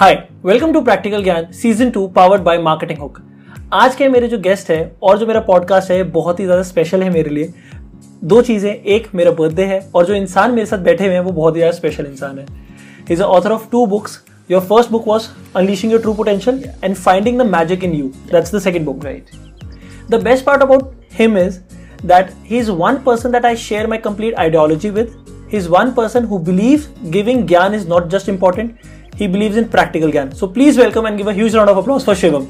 Hi welcome to practical Gyan season two powered by marketing hook आज के मेरे जो गेस्ट है और जो मेरा पॉडकास्ट है बहुत ही ज़्यादा स्पेशल है मेरे लिए। दो चीज़ें एक मेरा बर्थडे है और जो इंसान मेरे साथ बैठे हुए हैं वो बहुत ही ज़्यादा स्पेशल इंसान है। Is a author of two books your first book was unleashing your true potential and finding the magic in you that's the second book right the best part about him is that he is one person that I share my complete ideology with. He is one person who believes giving gyan is not just important, he believes in practical gyan. So please welcome and give a huge round of applause for Shivam.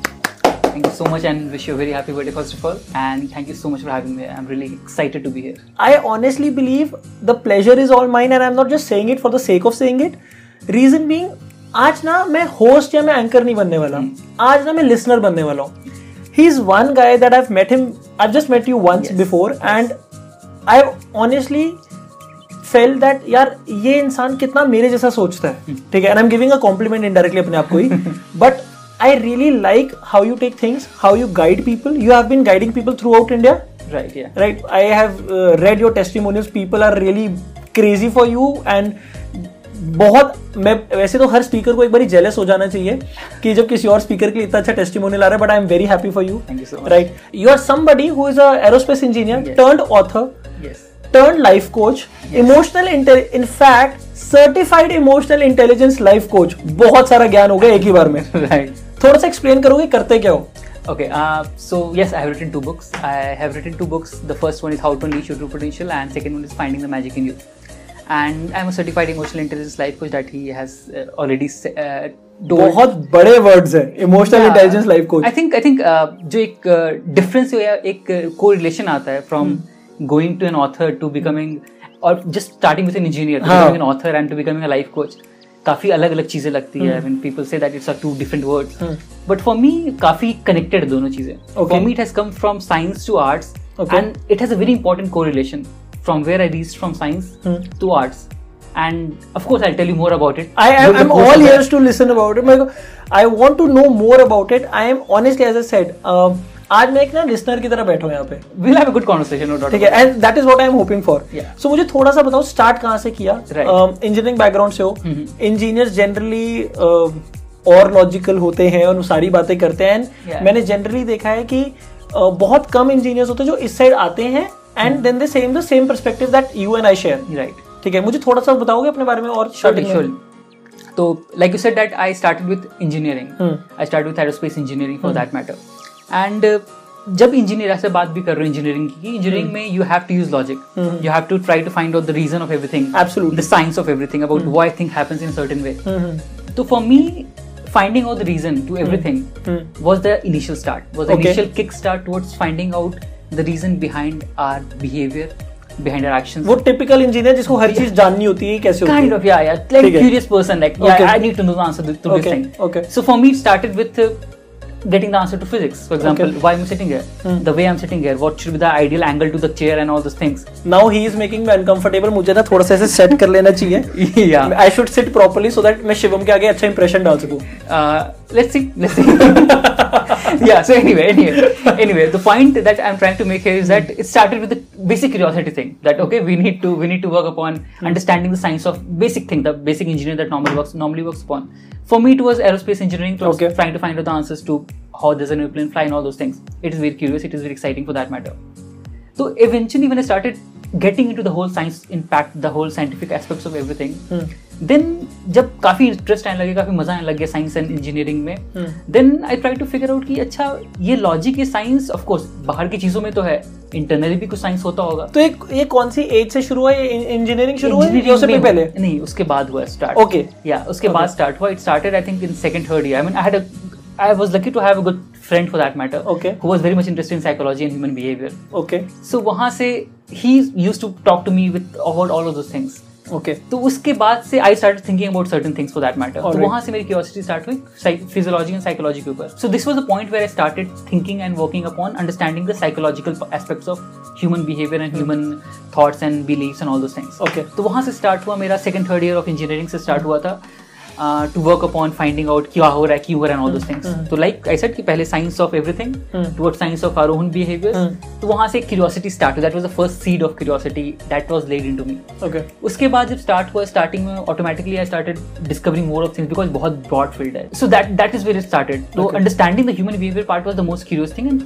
Thank you so much and wish you a very happy birthday first of all. And thank you so much for having me. I'm really excited to be here. I honestly believe the pleasure is all mine and I'm not just saying it for the sake of saying it. Reason being, आज ना मैं host या मैं anchor नहीं बनने वाला आज ना मैं लिसनर बनने वाला हूँ he is one guy that I met him I just met you once before and I honestly felt that यार ये इंसान कितना मेरे जैसा सोचता है। ठीक है? And I am giving a compliment indirectly अपने आप को ही। But I really like how you take things how you guide people you have been guiding people throughout India Right, yeah. right? I have uh, read your testimonials. People are really crazy for you and बहुत मैं वैसे तो हर speaker को एक बार jealous हो जाना चाहिए कि जब किसी और स्पीकर के लिए इतना अच्छा टेस्टिमोनियल आ रहा है but I am very happy for you Thank you so much. Right you are somebody who is a aerospace engineer. Turned author turn life coach emotional in certified emotional intelligence life coach बहुत सारा ज्ञान हो गया एक ही बार में। Right थोड़ा सा explain करोगे करते क्या हो? Okay so yes I written two books I have first one is how to reach your potential and second one is finding the magic in you and I am certified emotional intelligence life coach that he has already बहुत बड़े words हैं emotional intelligence life coach I think I think जो एक difference uh, या एक correlation uh, आता है from. Going to an author to becoming और just starting with an engineer हाँ. An author and to becoming a life coach काफी अलग अलग चीजें लगती है आई मीन पीपल से that it's are two different words Hmm. But for me काफी कनेक्टेड दोनों चीजें Okay. For me it has come from science to arts Okay. And it has a very important correlation from where I reach from science Hmm. To arts and of course i'll tell you more about it I am during the I'm course all of that. ears to listen about it. मेरे को I want to know more about it. I am honestly as I said. Uh, आज मैं एक ना listener की तरह बैठा हूँ यहाँ पे have a good conversation no doubt ठीक है and that is what I am hoping for so मुझे थोड़ा सा बताओ स्टार्ट कहाँ से किया. इंजीनियरिंग बैकग्राउंड से हो. इंजीनियर्स जनरली और लॉजिकल होते हैं और सारी बातें करते हैं And Yeah. मैंने जनरली देखा है कि uh, बहुत कम इंजीनियर्स होते हैं जो इस साइड आते हैं and then they same the same perspective that you and I share right ठीक है मुझे थोड़ा सा बताओगे अपने बारे में और Surely, starting में? surely. So, like you said, that I started with engineering. Hmm. I started with aerospace and जब इंजीनियर से बात भी कर रहे हो इंजीनियरिंग की इंजीनियरिंग हम्म। में you have to use logic you have to try to find out the reason of everything the science of everything about why thing happens in certain way तो for me finding out the reason to everything was the initial start was the initial kick start towards finding out the reason behind our behaviour behind our actions वो typical engineer जिसको हर चीज़ जाननी होती है कैसे kind of या like curious person like I need to know the answer to this thing okay so for me started with getting the answer to physics for example Okay. why i'm sitting here Hmm. the way i'm sitting here what should be the ideal angle to the chair and all those things now he is making me uncomfortable मुझे ना थोड़ा सा ऐसे set कर लेना चाहिए yeah I should sit properly so that मैं शिवम के आगे अच्छा इंप्रेशन डाल सकूं uh, let's see let's see yeah so anyway anyway anyway the point that i'm trying to make here is that it started with the basic curiosity thing that okay we need to we need to work upon understanding the science of basic thing the basic engineering that normally works normally works upon for me it was aerospace engineering it was Okay. trying to find out the answers to how does an airplane fly and all those things it is very curious it is very exciting for that matter so eventually when i started getting into the whole science impact the whole scientific aspects of everything then जब काफ़ी interest आने लगे काफ़ी मज़ा आने लग गया science and engineering में then I try to figure out कि अच्छा ये लॉजिक ये साइंस ऑफ़ कोर्स बाहर की चीज़ों में तो है इंटरनली भी कुछ साइंस होता होगा तो एक ये कौन सी एज से शुरू हुआ इंजीनियरिंग शुरू हुआ या उससे पहले नहीं उसके बाद हुआ स्टार्ट Okay. या उसके. बाद स्टार्ट हुआ it started I think in second third year I mean I had I was lucky to have a good friend for that matter Okay. Who was very much interested in psychology and human behaviour okay so वहाँ से ही used to talk to me with about all of those things okay तो उसके बाद से I start thinking about certain things for that matter तो. वहाँ से मेरी क्यूरियोसिटी स्टार्ट हुई फिजियोलॉजी एंड साइकोलॉजी के ऊपर. So this was the point where I started thinking and working upon understanding the psychological aspects of human behaviour and human thoughts and believes and all those things Okay. तो वहाँ से start हुआ मेरा second third year of engineering से start हुआ था. To work upon finding out क्या हो रहा है क्यों हो रहा है ऑल दोस थिंग्स तो लाइक आई सेड कि पहले science of everything toward science of our own behaviour तो वहाँ से क्यूरियोसिटी स्टार्ट हुई. That was the first seed of curiosity that was led into me okay उसके बाद जब स्टार्ट हुआ स्टार्टिंग में automatically I started discovering more of things because बहुत ब्रॉड फ़ील्ड है. So that that is where it started तो understanding the human behaviour part was the most curious thing and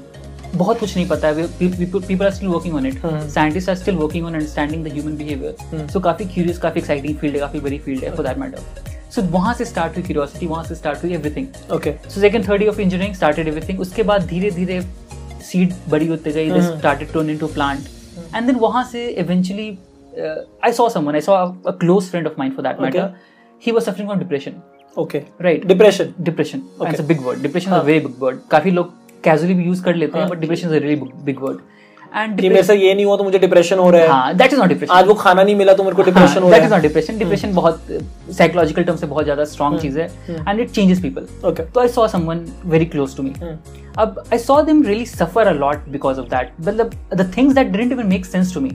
बहुत कुछ नहीं पता है. People are still working on it. Scientist are still working on understanding the human behaviour. So काफ़ी curious काफ़ी exciting field है काफ़ी बड़ी फ़ील्ड है फॉर दैट मैटर सो वहाँ से स्टार्ट हुई क्यूरियोसिटी वहाँ से स्टार्ट हुई everything okay so second third of engineering started everything उसके बाद धीरे धीरे सीड बड़ी होते गई Mhm. Started turn into plant and then वहाँ से eventually I saw someone I saw a close friend of mind for that matter he was suffering from depression okay right depression depression it's a big word depression is. A very big word काफ़ी लोग casually भी use कर लेते हाँ. But depression is a really big word and कि मेरे से ये नहीं हुआ तो मुझे डिप्रेशन हो रहा है। हाँ दैट इज़ नॉट डिप्रेशन आज वो खाना नहीं मिला तो मेरे को डिप्रेशन हो दैट रहा इज़ नॉट डिप्रेशन डिप्रेशन बहुत साइकोलॉजिकल टर्म से बहुत ज़्यादा स्ट्रॉन्ग चीज़ है. And it changes people okay तो I saw someone very close to me अब I saw them really suffer a lot because of that मतलब the things that didn't even make sense to me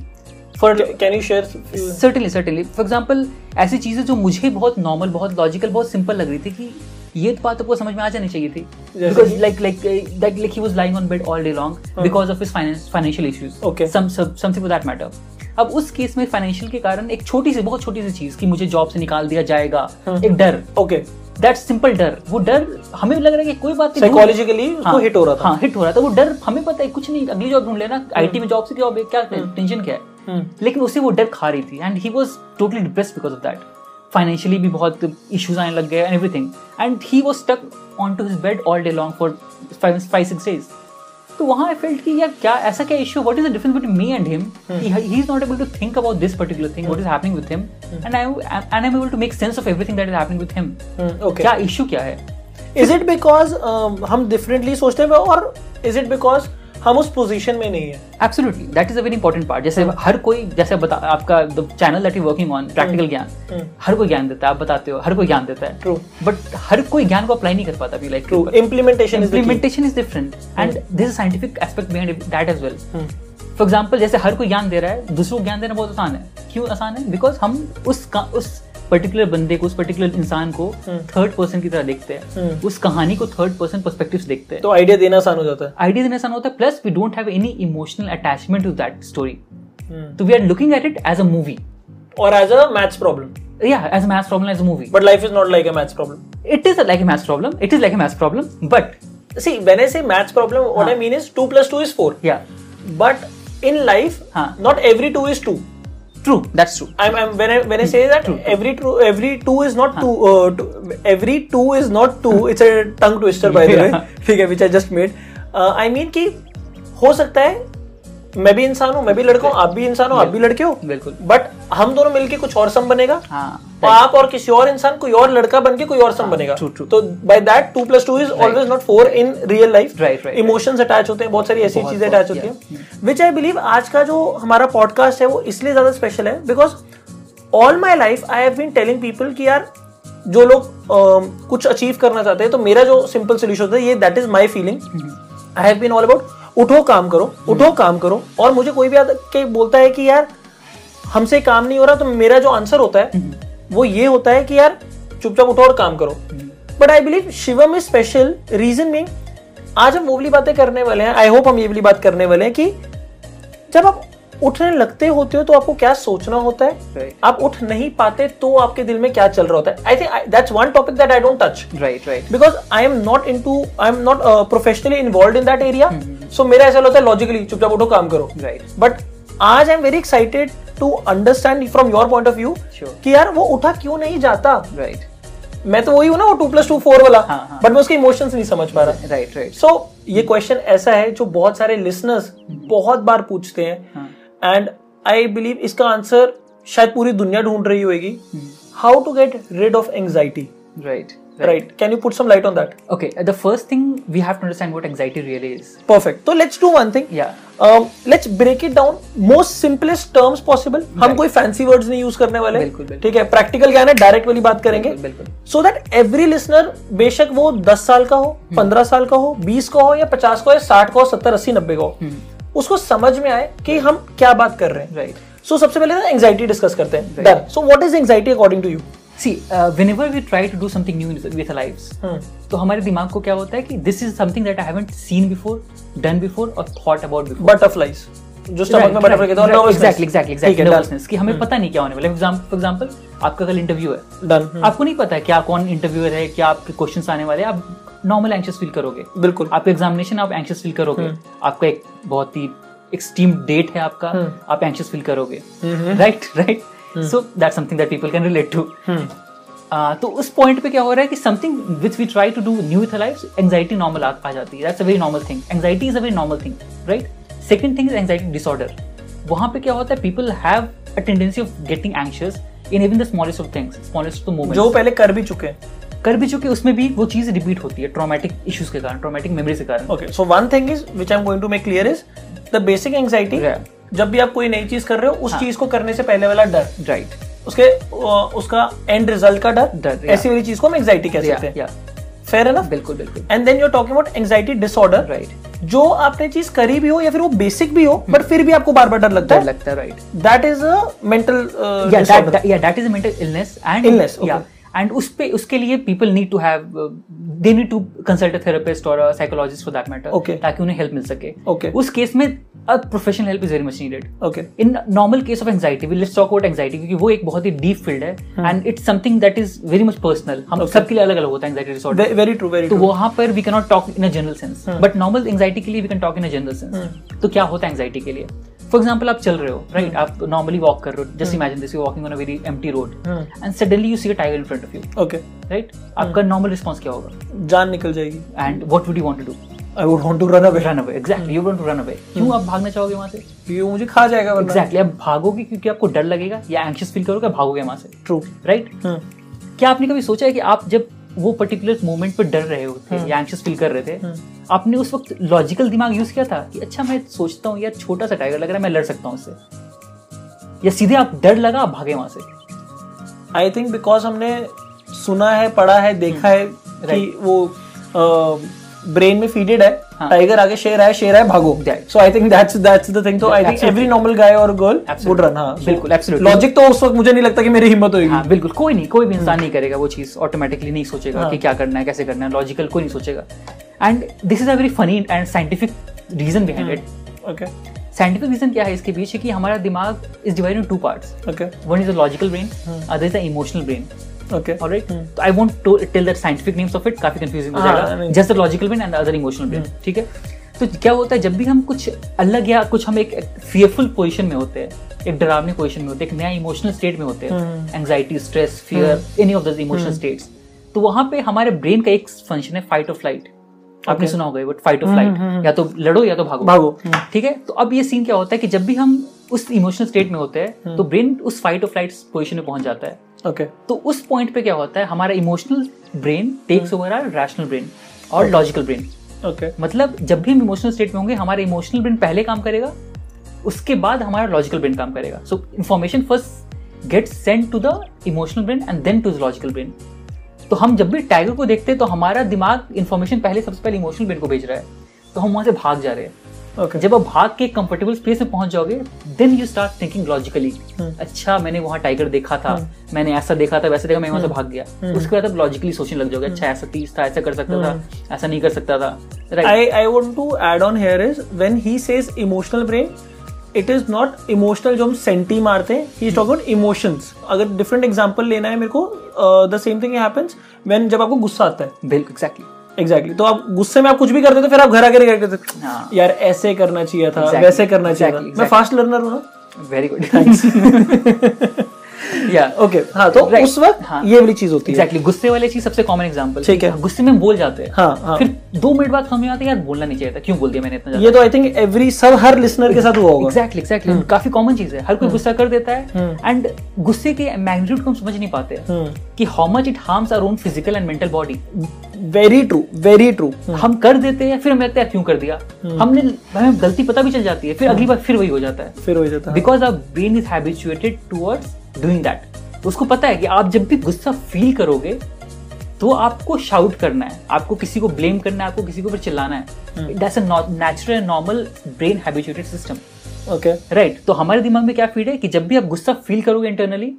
for can you share certainly certainly for example ऐसी चीज़ें जो मुझे बहुत normal बहुत logical बहुत simple लग रही थी कि ये तो बात आपको समझ में आ जानी चाहिए थी। Because like like that like he was lying on bed all day long because of his financial issues Okay. Something for that matter अब उस केस में फाइनेंशियल के कारण एक छोटी सी बहुत छोटी सी चीज़ कि मुझे जॉब से निकाल दिया जाएगा। हाँ. एक डर। ओके दैट सिंपल डर। वो डर हमें लग रहा है कि कोई बात नहीं साइकोलॉजिकली उसको हिट हो रहा था। हाँ हिट हो रहा था। वो डर हमें पता है कुछ नहीं अगली जॉब ढूंढ लेना आईटी में जॉब से जॉब है क्या टेंशन क्या है? हम्म. लेकिन उसे वो डर खा रही थी। And he was totally depress because of that financially भी बहुत इश्यूज़ आने लग गए and everything and he was stuck on to his bed all day long for five six days तो वहाँ आई फेल्ट कि यार क्या ऐसा क्या issue what is the difference between me and him he is not able to think about this particular thing what is happening with him and I and I am able to make sense of everything that is happening with him क्या issue क्या है? Is it because हम differently सोचते हैं और is it because हम उस position में नहीं है। Absolutely that is a very important part जैसे हर कोई जैसे बता आपका the channel that you working on practical Gyan hmm. हर कोई ज्ञान देता है आप बताते हो हर कोई ज्ञान देता है। True. बट हर कोई ज्ञान को अप्लाई नहीं कर पाता like true is is different. and there's a scientific aspect behind it, that as Hmm. For example जैसे हर कोई ज्ञान दे रहा है दूसरों को ज्ञान देना बहुत आसान है। क्यों आसान है? बिकॉज़ हम उस उस पर्टिकुलर बंदे को उस पर्टिकुलर इंसान को. थर्ड पर्सन की तरह देखते हैं Hmm. उस कहानी को थर्ड पर्सन पर्सपेक्टिव देखते हैं तो आइडिया देना आसान हो जाता है आइडिया देने आसान होता है plus we don't have any emotional attachment to that story. तो we are looking at it as a movie और as a maths problem yeah as a math problem as a movie but life is not like a maths problem it is a, like a math problem it is like a math problem but See, when I say maths problem, what हाँ. I mean is 2 plus 2 is 4. yeah But in life, हाँ. not every 2 is 2. True that's true I'm, I'm when I when I say that True. every true every two is not two, uh, two every two is not two it's a tongue twister by the way. ठीक है which I just made uh, I mean कि हो सकता है मैं भी इंसान हूँ मैं भी लड़का हूँ आप भी इंसान हो आप भी लड़के हो। बिल्कुल। बट हम दोनों मिलके कुछ और सम बनेगा। हाँ आप और किसी और इंसान कोई और लड़का बन के कोई और सम हाँ, बनेगा। true, true. तो by that two plus two is always not four in real life emotions attach होते हैं बहुत सारी ऐसी चीज़ें अटैच होती हैं। विच आई बिलीव आज का जो हमारा पॉडकास्ट है वो इसलिए ज़्यादा स्पेशल है because all my life I have been telling people कि यार जो लोग कुछ अचीव करना चाहते हैं तो मेरा जो सिंपल सोल्यूशन है ये that is my feeling I have been all about उठो काम करो उठो काम करो। और मुझे कोई भी के बोलता है कि यार हमसे काम नहीं हो रहा तो मेरा जो आंसर होता है वो ये होता है कि यार चुपचाप उठो और काम करो। But I believe Shivam is special reason में आज हम वो वाली बातें करने वाले हैं आई होप हम ये वाली बात करने वाले हैं कि जब आप उठने लगते होते हो तो आपको क्या सोचना होता है? Right. आप उठ नहीं पाते तो आपके दिल में क्या चल रहा होता है? I think that's one topic that I don't touch right right. Because I am not into I am not professionally involve in that area so मेरा ऐसा होता है लॉजिकली चुपचाप उठो काम करो. Right. बट आज I am very excited to understand from your point of view कि यार वो उठा क्यों नहीं जाता? Right right. मैं तो वही हूँ ना वो टू प्लस टू फोर वाला। हाँ, हाँ. बट मैं उसके इमोशंस नहीं समझ पा रहा। राइट राइट सो ये क्वेश्चन ऐसा है जो बहुत सारे लिसनर्स बहुत बार पूछते हैं। हाँ. एंड आई बिलीव इसका आंसर शायद पूरी दुनिया ढूंढ रही होगी। How to get rid of anxiety right right can you put some light on that okay the first thing we have to understand what anxiety really is. Perfect तो let's do one thing yeah. Let's break it down most simplest terms possible हम Right. कोई fancy words नहीं use करने वाले बिल्कुल, बिल्कुल। ठीक है प्रैक्टिकल ज्ञान है डायरेक्ट वाली बात करेंगे बिल्कुल। सो दैट एवरी लिसनर बेशक वो 10 साल का हो 15 साल का हो 20 का हो या 50 का हो या 60 का हो 70 80 90 का हो। उसको समझ में आए कि हम क्या बात कर रहे हैं। Right. सो सबसे पहले एंग्जाइटी डिस्कस करते हैं। डर so what is anxiety according to you see whenever we try to do something new with our lives तो हमारे दिमाग को क्या होता है कि this is something that I haven't seen before done before और थॉट अबाउट बिफोर बटरफ्लाईज जो स्टमक में बटरफ्लाई कहते हैं एग्जैक्टली एग्जैक्टली एग्जैक्टली नर्वसनेस कि हमें पता नहीं क्या होने वाला है। फॉर एग्जांपल आपका कल इंटरव्यू है। डन आपको नहीं पता है क्या कौन इंटरव्यूअर है क्या आपके क्वेश्चंस आने वाले हैं। आप नॉर्मल एंशियस फील करोगे। बिल्कुल। आपका एग्जामिनेशन आप एंशियस फील करोगे। आपका एक बहुत ही एक्सट्रीम डेट है आपका आप एंशियस फील करोगे। Right right so that something that people can relate to तो उस पॉइंट पे क्या हो रहा है कि something which we try to do new with life anxiety normal आ जाती है। That's a very normal thing anxiety is a very normal thing right second thing is anxiety disorder वहाँ पे क्या होता है people have a tendency of getting anxious in even the smallest of things smallest of moments जो पहले कर भी चुके हैं। कर भी चुके उसमें भी वो चीज़ रिपीट होती है ट्रॉमेटिक इश्यूज़ के कारण ट्रॉमेटिक मेमोरी के कारण। Okay so one thing is which I am going to make clear is the basic anxiety जब भी आप कोई नई चीज़ कर रहे हो उस हाँ. चीज़ को करने से पहले वाला डर। राइट उसके उसका एंड रिज़ल्ट का डर। डर, ऐसी वाली चीज़ को हम एंजाइटी कह सकते हैं। फेयर है ना बिल्कुल बिल्कुल। And then you are talking about anxiety disorder right जो आपने चीज़ करी भी हो या फिर वो बेसिक भी हो बट फिर भी आपको बार बार डर लगता है? लगता है right that is a mental yeah that, that yeah that is a mental illness and उस पे उसके लिए people need to have they need to consult a therapist और psychologist for that matter okay ताकि उन्हें हेल्प मिल सके। Okay okay. उस case में a professional help is very much needed okay in normal case of anxiety will talk about anxiety क्योंकि वो एक बहुत ही डीप फ़ील्ड है। And it's something that is very much personal हम okay. सबके लिए अलग अलग होता है anxiety disorder very true very true तो वहाँ पर we can not talk in a general sense but normal anxiety के लिए we can talk in a general sense तो क्या होता है एंगजाइटी के लिए? फॉर एग्ज़ाम्पल आप चल रहे हो राइट आप नॉर्मली वॉक कर रहे हो just imagine this you walking on a very empty road and suddenly you see a tiger in front of you okay right आपका नॉर्मल रिस्पॉन्स क्या होगा? जान निकल जाएगी। And what would you want to do I would want to run away run away exactly you want to run away क्यों आप भागना चाहोगे वहाँ से? ये मुझे खा जाएगा वरना। एग्जैक्टली आप भागोगे क्योंकि आपको डर लगेगा या एंशियस फील करोगे भागोगे वहाँ से ट्रू राइट क्या आपने कभी सोचा है कि आप जब वो पर्टिकुलर मोमेंट पर डर रहे होते या एंशियस फील कर रहे थे। आपने उस वक्त लॉजिकल दिमाग यूज़ किया था कि अच्छा मैं सोचता हूँ यार छोटा सा टाइगर लग रहा है मैं लड़ सकता हूँ उससे। या सीधे आप डर लगा आप भागे वहाँ से? आई थिंक बिकॉज़ हमने सुना है पढ़ा है देखा है कि वो ब्रेन में फीडेड है हाँ. टाइगर आगे शेर है शेर है भागो. So I think that's that's the thing तो I think every normal guy और गर्ल वुड रन हाँ बिल्कुल, absolutely. लॉजिक तो उस वक्त मुझे नहीं लगता कि मेरी हिम्मत होगी हाँ बिल्कुल कोई नहीं कोई भी इंसान नहीं करेगा वो चीज़ ऑटोमेटिकली नहीं सोचेगा हाँ. कि क्या करना है कैसे करना है लॉजिकल कोई नहीं सोचेगा। And this is a very funny and scientific reason behind it okay scientific reason क्या है इसके पीछे कि हमारा दिमाग is divided in two parts okay one is a logical brain other is the emotional brain तो I won't to tell that scientific names of it काफ़ी confusing हो हाँ, जाएगा. Just the logical brain and other emotional brain ठीक है? तो क्या होता है जब भी हम कुछ अलग या कुछ हम एक फियरफुल पोजिशन में होते हैं एक डरावनी पोजिशन में होते हैं एक नया इमोशनल स्टेट में होते हैं anxiety stress fear any of these emotional states तो वहाँ पे हमारे ब्रेन का एक फ़ंक्शन है फाइट और फ़्लाइट आपने सुना होगा बट फाइट और फ़्लाइट या तो लड़ो या तो भागो. भागो. ठीक है? तो अब ये सीन क्या होता है कि जब भी हम उस इमोशनल स्टेट में होते हैं तो ब्रेन उस फाइट और फ़्लाइट पोजिशन में पहुँच जाता है. ओके तो उस पॉइंट पे क्या होता है? हमारा emotional brain takes over our rational brain और लॉजिकल ब्रेन ओके मतलब जब भी हम इमोशनल स्टेट में होंगे हमारा इमोशनल ब्रेन पहले काम करेगा उसके बाद हमारा लॉजिकल ब्रेन काम करेगा. So information first get send to the emotional brain and then to the logical brain तो हम जब भी टाइगर को देखते हैं तो हमारा दिमाग इन्फॉर्मेशन पहले सबसे पहले इमोशनल ब्रेन को भेज रहा है। तो हम वहाँ से भाग जा रहे हैं। ओके जब आप भाग के कंफर्टेबल स्पेस में पहुँच जाओगे then you start thinking logically अच्छा मैंने वहाँ टाइगर देखा था मैंने ऐसा देखा था वैसे देखा मैं वहाँ से भाग गया। उसके बाद आप लॉजिकली सोचने लग जाओगे अच्छा ऐसा तीस था ऐसा कर सकता था ऐसा नहीं कर सकता था आई I I want to add on here is when he says emotional brain, it is not emotional जो हम सेंटी मारते हैं he is talking about emotions. अगर डिफरेंट एग्ज़ाम्पल लेना है मेरे को the same thing thing happens जब आपको गुस्सा आता है। बिल्कुल एग्जैक्टली एग्जैक्टली तो आप गुस्से में आप कुछ भी करते तो फिर आप घर आके रिग्रेट करते। हो, हाँ। यार ऐसे करना चाहिए था Exactly, वैसे करना चाहिए exactly, था मैं फास्ट लर्नर हूँ ना? वेरी गुड या ओके हाँ तो Right. उस वक्त हाँ। ये वाली चीज़ होती है। गुस्से वाले चीज़ सबसे कॉमन एग्जांपल ठीक है। गुस्से में बोल जाते हैं। हाँ हाँ। फिर दो मिनट बाद समझ में आता है यार बोलना नहीं चाहिए था। क्यों बोल दिया मैंने इतना ये तो आई थिंक एवरी सब हर लिसनर के साथ हुआ होगा। एग्जैक्टली एग्जैक्टली काफ़ी कॉमन चीज़ है। हर कोई गुस्सा कर देता है। एंड गुस्से के मैग्नीट्यूड को हम समझ नहीं पाते। हम्म। कि how much it harms our own physical and mental body very true very true हम कर देते हैं फिर हमें लगता है क्यों कर दिया? हमने हमें गलती पता भी चल जाती है। फिर अगली बार फिर वही हो जाता है। फिर हो जाता है। Because our brain is habituated towards doing that उसको पता है कि आप जब भी गुस्सा फील करोगे तो आपको शाउट करना है। आपको किसी को ब्लेम करना है आपको किसी के ऊपर चिल्लाना है। That's a natural normal brain habituated system okay right तो हमारे दिमाग में क्या फ़ीड है कि जब भी आप गुस्सा फील करोगे इंटरनली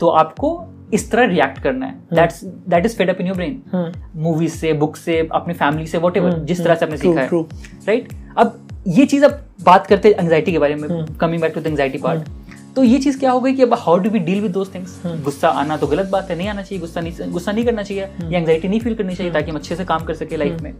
तो आपको इस तरह रिएक्ट करना है। That's that is fed up in your brain movies से बुक से अपनी फैमिली से वट हम्म, जिस तरह से आपने सीखा है। true. राइट अब ये चीज़ अब बात करते हैं एंग्जाइटी के बारे में। Coming back to the anxiety part तो ये चीज़ क्या हो गई कि अब how do we deal with those things हम्म। गुस्सा आना तो गलत बात है नहीं आना चाहिए गुस्सा नहीं गुस्सा नहीं करना चाहिए या एंग्जाइटी नहीं फील करनी चाहिए ताकि हम अच्छे से काम कर सके लाइफ में।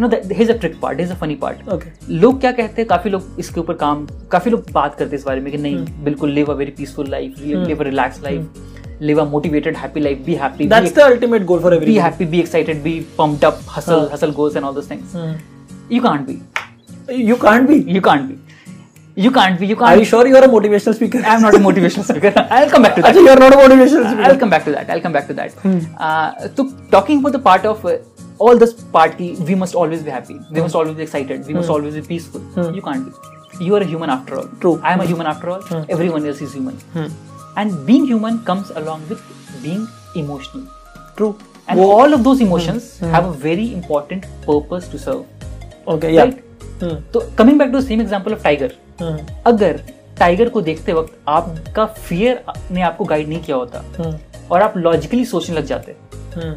No his a trick part is a funny part okay लोग क्या कहते हैं काफ़ी लोग इसके ऊपर काम काफ़ी लोग बात करते हैं इस बारे में कि नहीं बिल्कुल live a very peaceful life live a relax life live a motivated happy life be happy that's the ultimate goal for be everyone happy be excited be pumped up hustle हाँ. hustle goals and all those things. you can't be. You can't be. You can't be. You can't be. You can't. Are you sure you are a motivational speaker? I'm not a motivational speaker. I'll come back to that. Actually, you are not a motivational speaker. I'll come back to that. I'll come back to that. Hmm. Uh, so talking about the part of uh, all this party, we must always be happy. We hmm. must always be excited. We must hmm. always be peaceful. Hmm. You can't be. You are a human after all. True. I am a human after all. Hmm. Everyone else is human. And being human comes along with being emotional. True. And Whoa. all of those emotions have a very important purpose to serve. Okay. Right? Yeah. So coming back to the same example of tiger. हाँ। अगर tiger को देखते वक्त आपका fear ने आपको guide नहीं किया होता हाँ। और आप लॉजिकली सोचने लग जाते हाँ।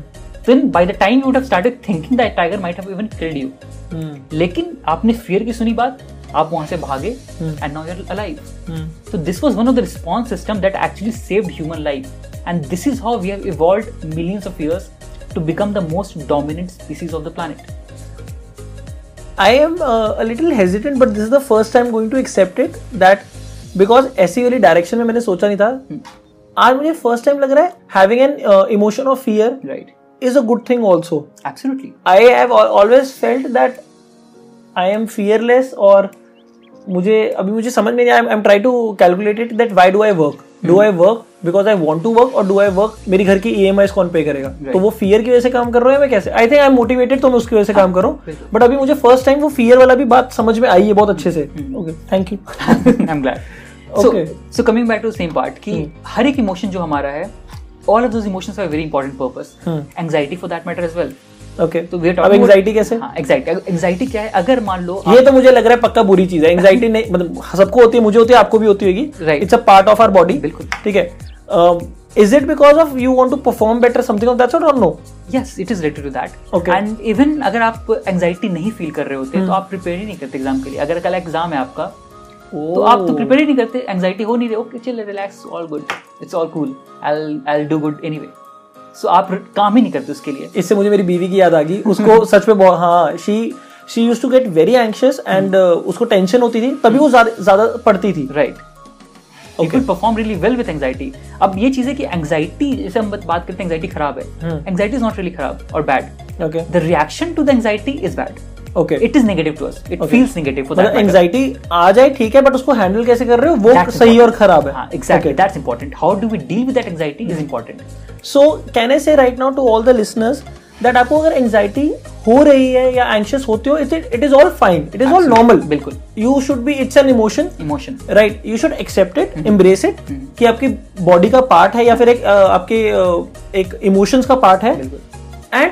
लेकिन आपने फियर की सुनी बात आप वहाँ से भागे and now you alive so this was one of the response system that actually saved human life and this is how we have evolved millions of years to become the most dominant species of the planet the um I am a little hesitant, but this is the first time going to accept it that because ऐसी वाली direction में मैंने सोचा नहीं था। आज मुझे first time लग रहा है having an emotion of fear right. Is a good thing also absolutely. I have always felt that I am fearless और मुझे अभी मुझे समझ में नहीं आया। I am try to calculate it that why do I work do I work because I want to work और do I work मेरी घर की ई एम कौन पे करेगा Right. तो वो फियर की वजह से काम कर रहा है मैं कैसे I think I am motivated तो मैं उसकी वजह से काम करूँ बिल्कुल। बट अभी मुझे फ़र्स्ट टाइम वो फियर वाला भी बात समझ में आई है बहुत अच्छे से okay thank you I'm glad. So, Okay. so coming back to the same part कि हर एक इमोशन जो हमारा है all of those emotions have a very important purpose. Hmm. Anxiety for that matter as well. Okay तो अब कैसे? हाँ, क्या है? अगर मान लो ये तो मुझे लग रहा है पक्का बुरी चीज़ है। नहीं मतलब सबको होती है मुझे होती है आपको भी होती होगी। Right. It's a part of body बिल्कुल। ठीक है? Yes it is related to that. Okay. and even अगर आप anxiety नहीं फील कर रहे होते तो आप प्रिपेयर ही नहीं करते एग्ज़ाम के लिए। अगर कल एग्ज़ाम है आपका तो आप तो प्रिपेयर ही नहीं करते। एंजाइटी हो नहीं रही। ओके चल relax all good it's all cool I I do good anyway so आप काम ही नहीं करते उसके लिए। इससे मुझे मेरी बीवी की याद आ गई। उसको सच में बहुत हाँ she she use to get very anxious and उसको टेंशन होती थी तभी वो ज़्यादा ज़्यादा पढ़ती थी। Right you can perform really well with anxiety अब ये चीज़ है कि एंगजाइटी जैसे हम बात करते हैं एंगजाइटी खराब है। एंगजाइटी इज़ नॉट रियली खराब और bad okay the reaction to the anxiety is bad okay it is negative to us it feels negative for that anxiety आ जाए ठीक है बट उसको हैंडल कैसे कर रहे हो वो सही और खराब है। Exactly that's important how do we deal with that anxiety is important so can I say right now to all the listeners that आपको अगर एंग्जाइटी हो रही है या एंशियस होते हो it it is all fine it is all normal बिल्कुल. You should be it's an emotion emotion right you should accept it embrace it कि आपकी बॉडी का पार्ट है या फिर एक आपके एक इमोशंस का पार्ट है। एंड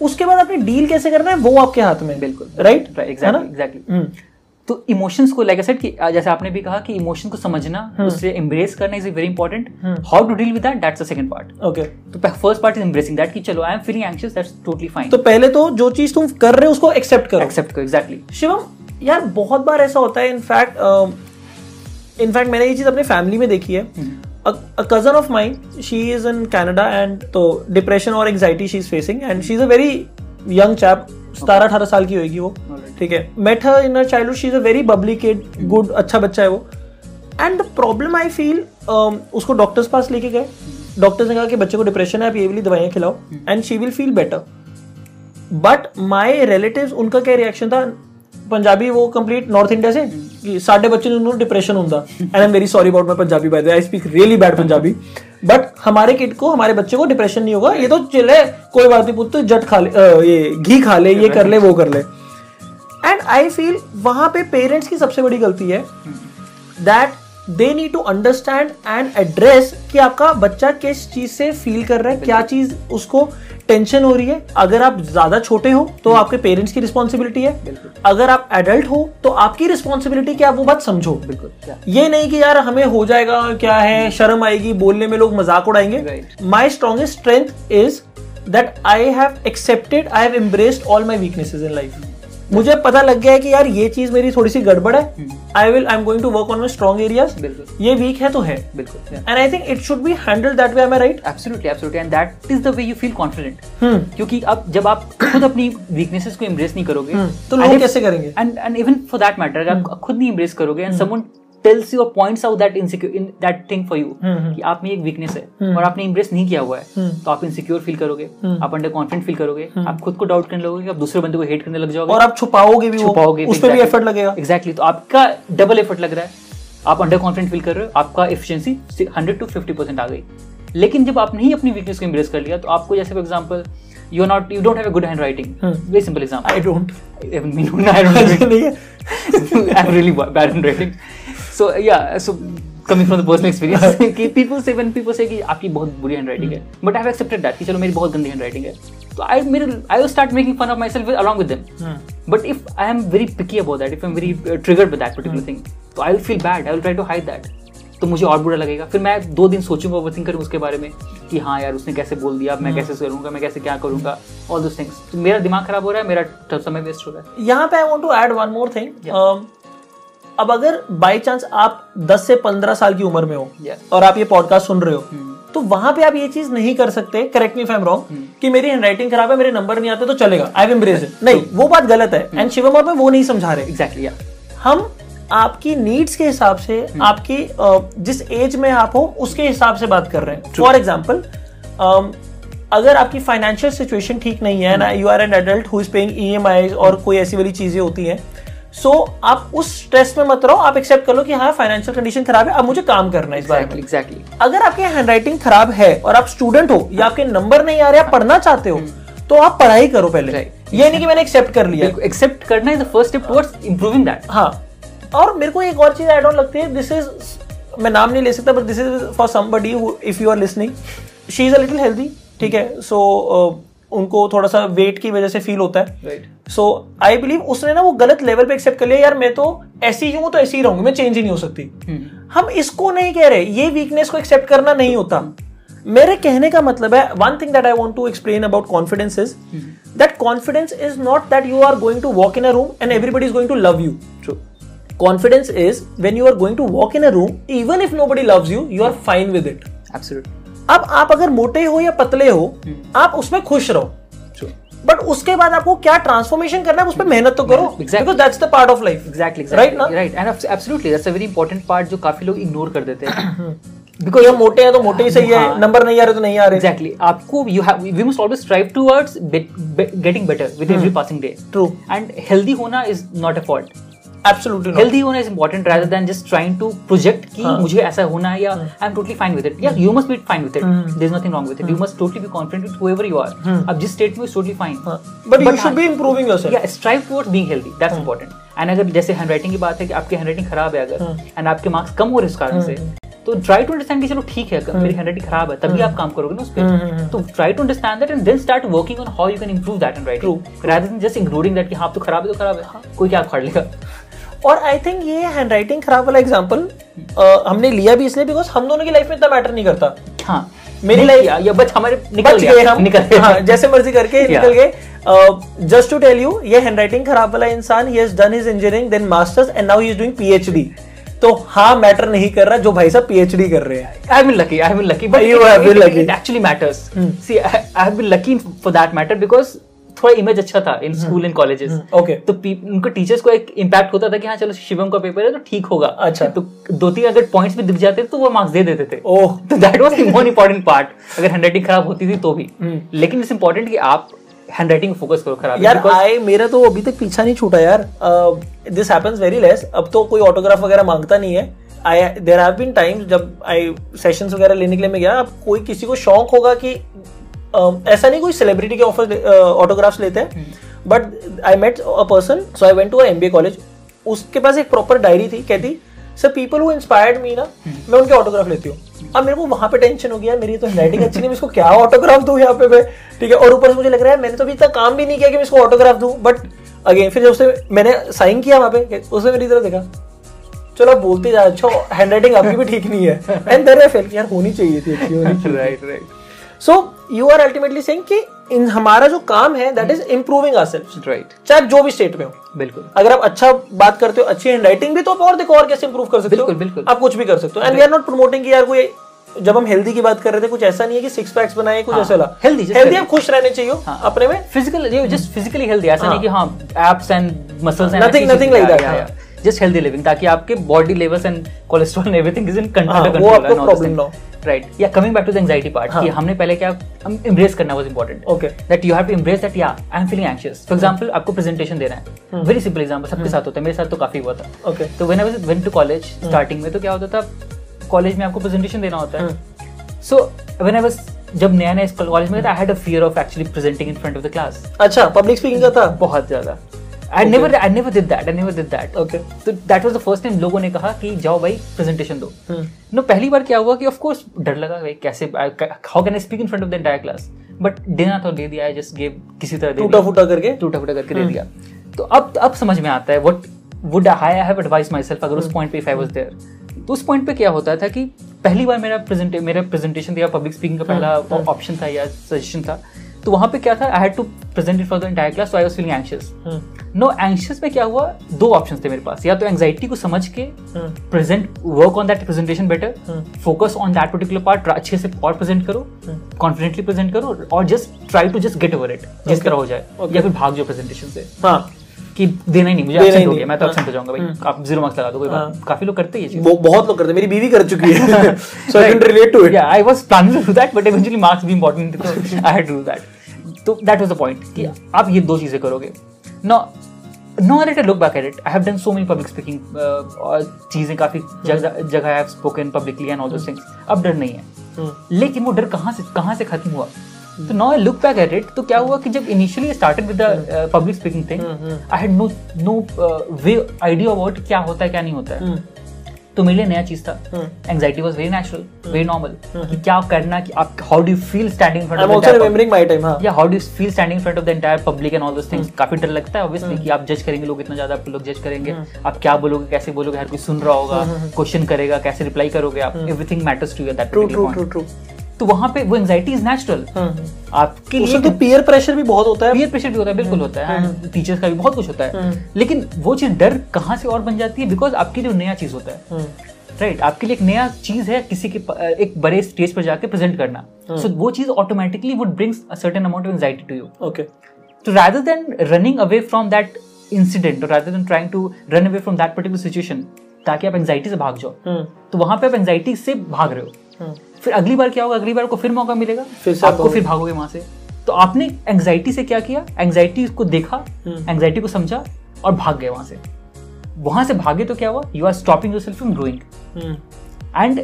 उसके बाद आपने डील कैसे करना है वो आपके हाथ में। बिल्कुल। राइट एग्जैक्टली एग्जैक्टली तो इमोशंस को लाइक आई सेड कि जैसे आपने भी कहा कि इमोशन को समझना उससे एम्ब्रेस करना is very important how to deal with that that's the second part okay तो first part is embracing that कि चलो I am feeling anxious that's totally fine तो पहले तो जो चीज़ तुम कर रहे हो उसको एक्सेप्ट करो। एक्सेप्ट करो एग्जैक्टली शिवम यार बहुत बार ऐसा होता है इनफैक्ट इनफैक्ट मैंने ये चीज़ अपने फैमिली में देखी है। Cousin of mind she is in Canada and तो डिप्रेशन और anxiety she is facing and she is a very young chap सतारह अठारह साल की होगी वो. ठीक है। Met her in childhood she is a very bubbly kid good अच्छा बच्चा है वो। And the problem I feel उसको डॉक्टर्स पास लेके गए। डॉक्टर्स ने कहा कि बच्चे को डिप्रेशन है आप ये वाली दवाइयाँ खिलाओ। And she will feel better but my relative उनका क्या रिएक्शन था? पंजाबी वो कंप्लीट नॉर्थ इंडिया से कि साढ़े बच्चे ਨੂੰ डिप्रेशन ਹੁੰਦਾ and I am very sorry about my Punjabi by the I speak really bad Punjabi but हमारे किड को हमारे बच्चे को डिप्रेशन नहीं होगा ये तो चिल्ले कोई बात नहीं पुत्र जट खा ले अ, ये घी खा ले ये कर ले वो कर ले एंड आई फील वहां पे पेरेंट्स की सबसे बड़ी गलती है that they need to understand and address कि आपका बच्चा किस चीज से फील कर रहा है क्या चीज उसको टेंशन हो रही है। अगर आप ज़्यादा छोटे हो तो आपके पेरेंट्स की रिस्पॉन्सिबिलिटी है। अगर आप एडल्ट हो तो आपकी रिस्पॉन्सिबिलिटी क्या आप वो बात समझो। बिल्कुल ये नहीं कि यार हमें हो जाएगा क्या है शर्म आएगी बोलने में लोग मज़ाक उड़ाएँगे। My strongest strength is that I have accepted I have embraced all my weaknesses in life मुझे पता लग गया है कि यार ये चीज़ मेरी थोड़ी सी गड़बड़ है। I will I am going to work on my strong areas ये वीक है तो है। बिल्कुल and I think it should be handle that way I right absolutely absolutely and that is the way you feel confident क्योंकि अब जब आप खुद अपनी वीकनेसेस को एम्ब्रेस नहीं करोगे हम्म, तो लोग कैसे करेंगे? And and even for that matter अगर आप खुद नहीं एम्ब्रेस करोगे एंड समवन टेल्स यू और points out that insecure in that thing for you कि आप में एक वीकनेस है और आपने एम्ब्रेस नहीं किया हुआ है हम्म। तो आप इनसिक्योर फील करोगे हम्म। आप अंडर कॉन्फिडेंट फील करोगे आप खुद को डाउट करने लगोगे आप दूसरे बंदे को हेट करने लग जाओगे। और आप छुपाओगे भी छुपाओगे उस पर भी एफर्ट लगेगा। एग्जैक्टली तो आपका डबल एफर्ट लग रहा है। आप अंडर कॉन्फिडेंट फील कर रहे हो आपका एफिशिएंसी 100 टू 50 परसेंट आ गई। लेकिन जब आपने ही अपनी वीकनेस को एम्ब्रेस कर लिया तो आपको जैसे for example you are not you don't have a good handwriting. Very simple example I don't even me no, I don't know. नहीं है। सो या so coming from the personal experience कि people say when people say कि आपकी बहुत बुरी handwriting है but I have accepted that कि चलो मेरी बहुत गंदी हैंडराइटिंग है। तो आई मेरे I will start making fun of myself along with them but if I am very picky about that if I am very triggered by that particular thing तो I will feel bad I will try to hide that तो मुझे और बुरा लगेगा। फिर मैं दो दिन सोचूँगा ओवर थिंक उसके बारे में कि हाँ यार उसने कैसे बोल दिया मैं कैसे करूँगा मैं कैसे क्या करूँगा ऑल दिस थिंग्स तो मेरा दिमाग खराब हो रहा है मेरा समय वेस्ट हो रहा है। यहाँ पे I want to add one more thing अब अगर बाई चांस आप 10 से 15 साल की उम्र में हो Yeah. और आप ये पॉडकास्ट सुन रहे हो हम्म। तो वहाँ पे आप ये चीज़ नहीं कर सकते करेक्ट मी एम रॉन्ग कि मेरी हैंडराइटिंग खराब है मेरे नंबर नहीं आते तो चलेगा आई एम्ब्रेस इट नहीं वो बात गलत है एंड शिवम और मैं वो नहीं समझा रहे। एग्जैक्टली हम आपकी नीड्स के हिसाब से hmm. आपकी जिस एज में आप हो उसके हिसाब से बात कर रहे हैं। फॉर एग्ज़ाम्पल अगर आपकी फाइनेंशियल सिचुएशन ठीक नहीं है ना you are an adult who is paying EMI और कोई ऐसी वाली चीज़ें होती हैं सो so, आप उस स्ट्रेस में मत रहो। आप एक्सेप्ट कर लो कि हाँ फाइनेंशियल कंडीशन खराब है अब मुझे काम करना है इस बारे में। एग्जैक्टली एग्जैक्टली अगर आपकी हैंडराइटिंग खराब है और आप स्टूडेंट हो या आपके नंबर नहीं आ रहे आप पढ़ना चाहते हो तो आप पढ़ाई करो पहले। Right. ये नहीं कि मैंने एक्सेप्ट कर लिया। एक्सेप्ट करना is the first step towards improving that हाँ। और मेरे को एक और चीज़ एड ऑन लगती है दिस इज़ मैं नाम नहीं ले सकता but this is for somebody if you are listening she is a little healthy ठीक है? सो उनको थोड़ा सा वेट की वजह से फील होता है। सो आई बिलीव उसने ना वो गलत लेवल पे एक्सेप्ट कर लिया यार मैं तो ऐसी ही हूँ तो ऐसी ही रहूँगी मैं चेंज ही नहीं हो सकती। हम इसको नहीं कह रहे ये वीकनेस को एक्सेप्ट करना नहीं होता। मेरे कहने का मतलब है one thing that I want to explain about confidence is that confidence is not that you are going to walk in a room and everybody is going to love you confidence is when you are going to walk in a room even if nobody loves you you are fine with it. Absolutely अब आप अगर मोटे हो या पतले हो आप उसमें खुश रहो। बट उसके बाद आपको क्या ट्रांसफॉर्मेशन करना है उस पर मेहनत तो करो. Because that's the part of life exactly Right ना? Right and absolutely that's a very important part जो काफ़ी लोग इग्नोर कर देते हैं। बिकॉज़ हम मोटे हैं तो मोटे ही सही है हाँ। नंबर नहीं आ रहे तो नहीं आ रहे। एग्जैक्टली आपको you have we must always strive towards getting better with every passing day true and healthy होना is not a fault absolutely healthy होना is important rather than just trying to project कि हाँ. मुझे ऐसा होना है या I am totally fine with it या you must be fine with it there is nothing wrong with it you must totally be confident with whoever you are. अब जिस स्टेट में totally fine but you should be improving yourself या strive towards being healthy that's important and अगर जैसे handwriting की बात है कि आपकी हैंडराइटिंग खराब है अगर एंड आपके मार्क्स कम हो रहे हैं इस कारण से तो ट्राई टू अंडरस्टैंड कि चलो ठीक है मेरी हैंडराइटिंग खराब है तभी आप काम करोगे ना उस पर तो try to understand that and then start working on how you can improve that and writing rather than just ignoring that कि हाँ तो खराब है तो खराब है। कोई क्या फाड़ लेगा? और आई थिंक ये हैंडराइटिंग खराब वाला एग्ज़ाम्पल हमने लिया भी इसलिए बिकॉज़ हम दोनों की लाइफ में इतना मैटर नहीं करता। हाँ मेरी किया, या बस हमारे निकल बच गए हम। निकल गए। हाँ, जैसे मर्ज़ी करके निकल गए। जस्ट टू टेल यू ये हैंडराइटिंग खराब वाला इंसान ही has done his engineering then masters and now he is doing PhD तो हाँ मैटर नहीं कर रहा जो भाई साहब पीएचडी कर रहे हैं। Have been lucky, but You it, have been it, lucky. it actually matters. See, I, I have been थोड़ा इमेज अच्छा था in school and colleges okay तो उनको टीचर्स को एक इम्पैक्ट होता था कि हाँ चलो शिवम का पेपर है तो ठीक होगा। अच्छा। तो दो तीन अगर पॉइंट्स भी दिख जाते तो वो मार्क्स दे देते थे। ओह। तो that was the more important part अगर हैंडराइटिंग खराब होती थी तो भी। लेकिन इट्स इंपॉर्टेंट कि आप हैंडराइटिंग फोकस करो खराब। यार आई मेरा तो अभी तक पीछा नहीं छूटा यार। दिस हैपेंस वेरी लेस अब तो कोई ऑटोग्राफ वगैरह माँगता नहीं है। I there have been times जब आई सेशंस वगैरह लेने के लिए मैं गया अब कोई किसी को शौक होगा कि ऐसा नहीं कोई सेलिब्रिटी के ऑफ़र ऑटोग्राफ्स लेते हैं but I met a person so I went to MBA college उसके पास एक प्रॉपर डायरी थी कहती sir people who inspired me ना मैं उनके ऑटोग्राफ लेती हूँ. अब मेरे को वहाँ पे टेंशन हो गया मेरी तो हैंडराइटिंग अच्छी नहीं मैं इसको क्या ऑटोग्राफ दूँ यहाँ पे मैं? ठीक है और ऊपर से मुझे लग रहा है मैंने तो अभी तक काम भी नहीं किया कि मैं इसको ऑटोग्राफ दूँ बट अगेन फिर जब उसने मैंने साइन किया वहाँ पे उसने मेरी तरफ़ देखा चलो आप बोलते जा अच्छा हैंडराइटिंग आपकी भी ठीक नहीं है. एंड देयर आई फेल यार होनी चाहिए थी अच्छी होनी right right so you are ultimately saying कि इन हमारा जो काम है that is improving ourselves right चाहे जो भी स्टेट में हो। बिल्कुल। अगर आप अच्छा बात करते हो अच्छी हैंडराइटिंग भी तो आप और देखो और कैसे इंप्रूव कर सकते हो। बिल्कुल, बिल्कुल। आप कुछ भी कर सकते हो। And we are not promoting यार कोई जब हम हेल्दी की बात कर रहे थे कुछ ऐसा नहीं है कि सिक्स पैक्स बनाए कुछ हाँ, ऐसा ला healthy, हेल्दी आप खुश रहने चाहिए हाँ। अपने में। फ़िज़िकल जस्ट फिजिकली हेल्दी ऐसा हाँ। नहीं कि हाँ abs and muscles and nothing like that, हाँ। जस्ट हेल्दी लिविंग ताकि आपके body levels and cholesterol everything is in हाँ, कंट्रोल वो आपको problem ना हो। राइट या coming back to the anxiety part. कि हमने पहले क्या हम एम्ब्रेस करना was important Okay. That you have to embrace that या I am feeling anxious for example आपको प्रेजेंटेशन देना है. वेरी सिंपल एग्जांपल सबके साथ होता है. मेरे साथ तो काफ़ी हुआ था. ओके तो when I went to college starting में तो क्या होता था? कॉलेज में आपको प्रेजेंटेशन देना होता है. सो व्हेन आई वाज जब नया नया कॉलेज में था I had a fear of actually presenting in front of the class अच्छा पब्लिक स्पीकिंग का था? बहुत ज़्यादा. I never I never did that I never did that okay तो that was the first time लोगों ने कहा कि जाओ भाई प्रेजेंटेशन दो। नो पहली बार क्या हुआ कि ऑफ़ कोर्स डर लगा भाई कैसे how can I speak in front of the entire class but देना तो दे दिया आई जस्ट गिव किसी तरह टूटा। फूटा करके? टूटा फूटा करके दे दिया। तो अब अब समझ में आता है what would I have advise myself अगर उस पॉइंट पे इफ़ आई वाज देयर तो उस पॉइंट पे क्या होता था कि पहली बार मेरा प्रेजेंट मेरा प्रेजेंटेशन दिया पब्लिक स्पीकिंग का पहला ऑप्शन था या सजेशन था तो वहाँ पे क्या था? I had to present it for the entire class so I was feeling anxious no anxious में क्या हुआ? दो ऑप्शंस थे मेरे पास. या तो एंजाइटी को समझ के present work on that presentation better. Focus on that particular part अच्छे से और प्रेजेंट करो. कॉन्फिडेंटली प्रेजेंट करो और just try to just get over it जिस तरह हो जाए. Okay. या फिर भाग जाओ प्रेजेंटेशन से. हाँ। कि देना ही नहीं मुझे देना हो। गया मैं तो हाँ। absent हो जाऊँगा भाई. हम्म। आप ज़ीरो मार्क्स लगा दो कोई बात हाँ। काफ़ी लोग करते हैं ये चीज़. बहुत लोग करते हैं मेरी बीवी कर चुकी है। So I can relate to it i was planning to do that but eventually marks be important so i had to do that. तो that was the point कि आप ये दो चीज़ें करोगे। Now now that I look back at it. I have done so many public speaking uh, चीज़ें काफ़ी जगह I have spoken publicly and all those things. अब डर नहीं है। लेकिन वो डर कहाँ से कहाँ से खत्म हुआ? तो now I look back at it तो क्या हुआ कि जब initially started with the public speaking thing I had no no way idea about क्या होता है क्या नहीं होता है। तो मेरे लिए नया चीज़ था। Anxiety was very natural very normal कि क्या करना कि आप how do feel standing front of remembering my time हाँ। या how do feel standing front of the entire public and all those things काफ़ी डर लगता है ऑब्वियसली कि आप जज करेंगे लोग इतना ज़्यादा आपको लोग जज करेंगे। आप क्या बोलोगे कैसे बोलोगे हर कोई सुन रहा होगा क्वेश्चन करेगा कैसे रिप्लाई करोगे आप? Everything matters to you that true true true तो वहाँ पे वो एंजाइटी इज़ नेचुरल आपके लिए तो पीयर प्रेशर भी बहुत होता है। पीयर प्रेशर भी होता है बिल्कुल होता है। टीचर्स का भी बहुत कुछ होता है। लेकिन वो चीज़ डर कहाँ से और बन जाती है? बिकॉज़ आपके लिए नया चीज़ होता है। राइट right, आपके लिए एक नया चीज़ है किसी के एक बड़े स्टेज पर जाके प्रेजेंट करना। सो so, वो चीज़ automatically would brings a certain amount of anxiety to you okay तो rather than running away from that incident or rather than trying to run away from that particular situation ताकि आप anxiety से भाग जाओ तो वहाँ पे आप एंजाइटी से भाग रहे हो। फिर अगली बार क्या होगा? अगली बार को फिर मौका मिलेगा? फिर आपको फिर भागोगे वहाँ से। तो आपने एंजाइटी से क्या किया? एंजाइटी को देखा एंजाइटी को समझा और भाग गए वहाँ से। वहाँ से भागे तो क्या हुआ? You are stopping yourself from growing and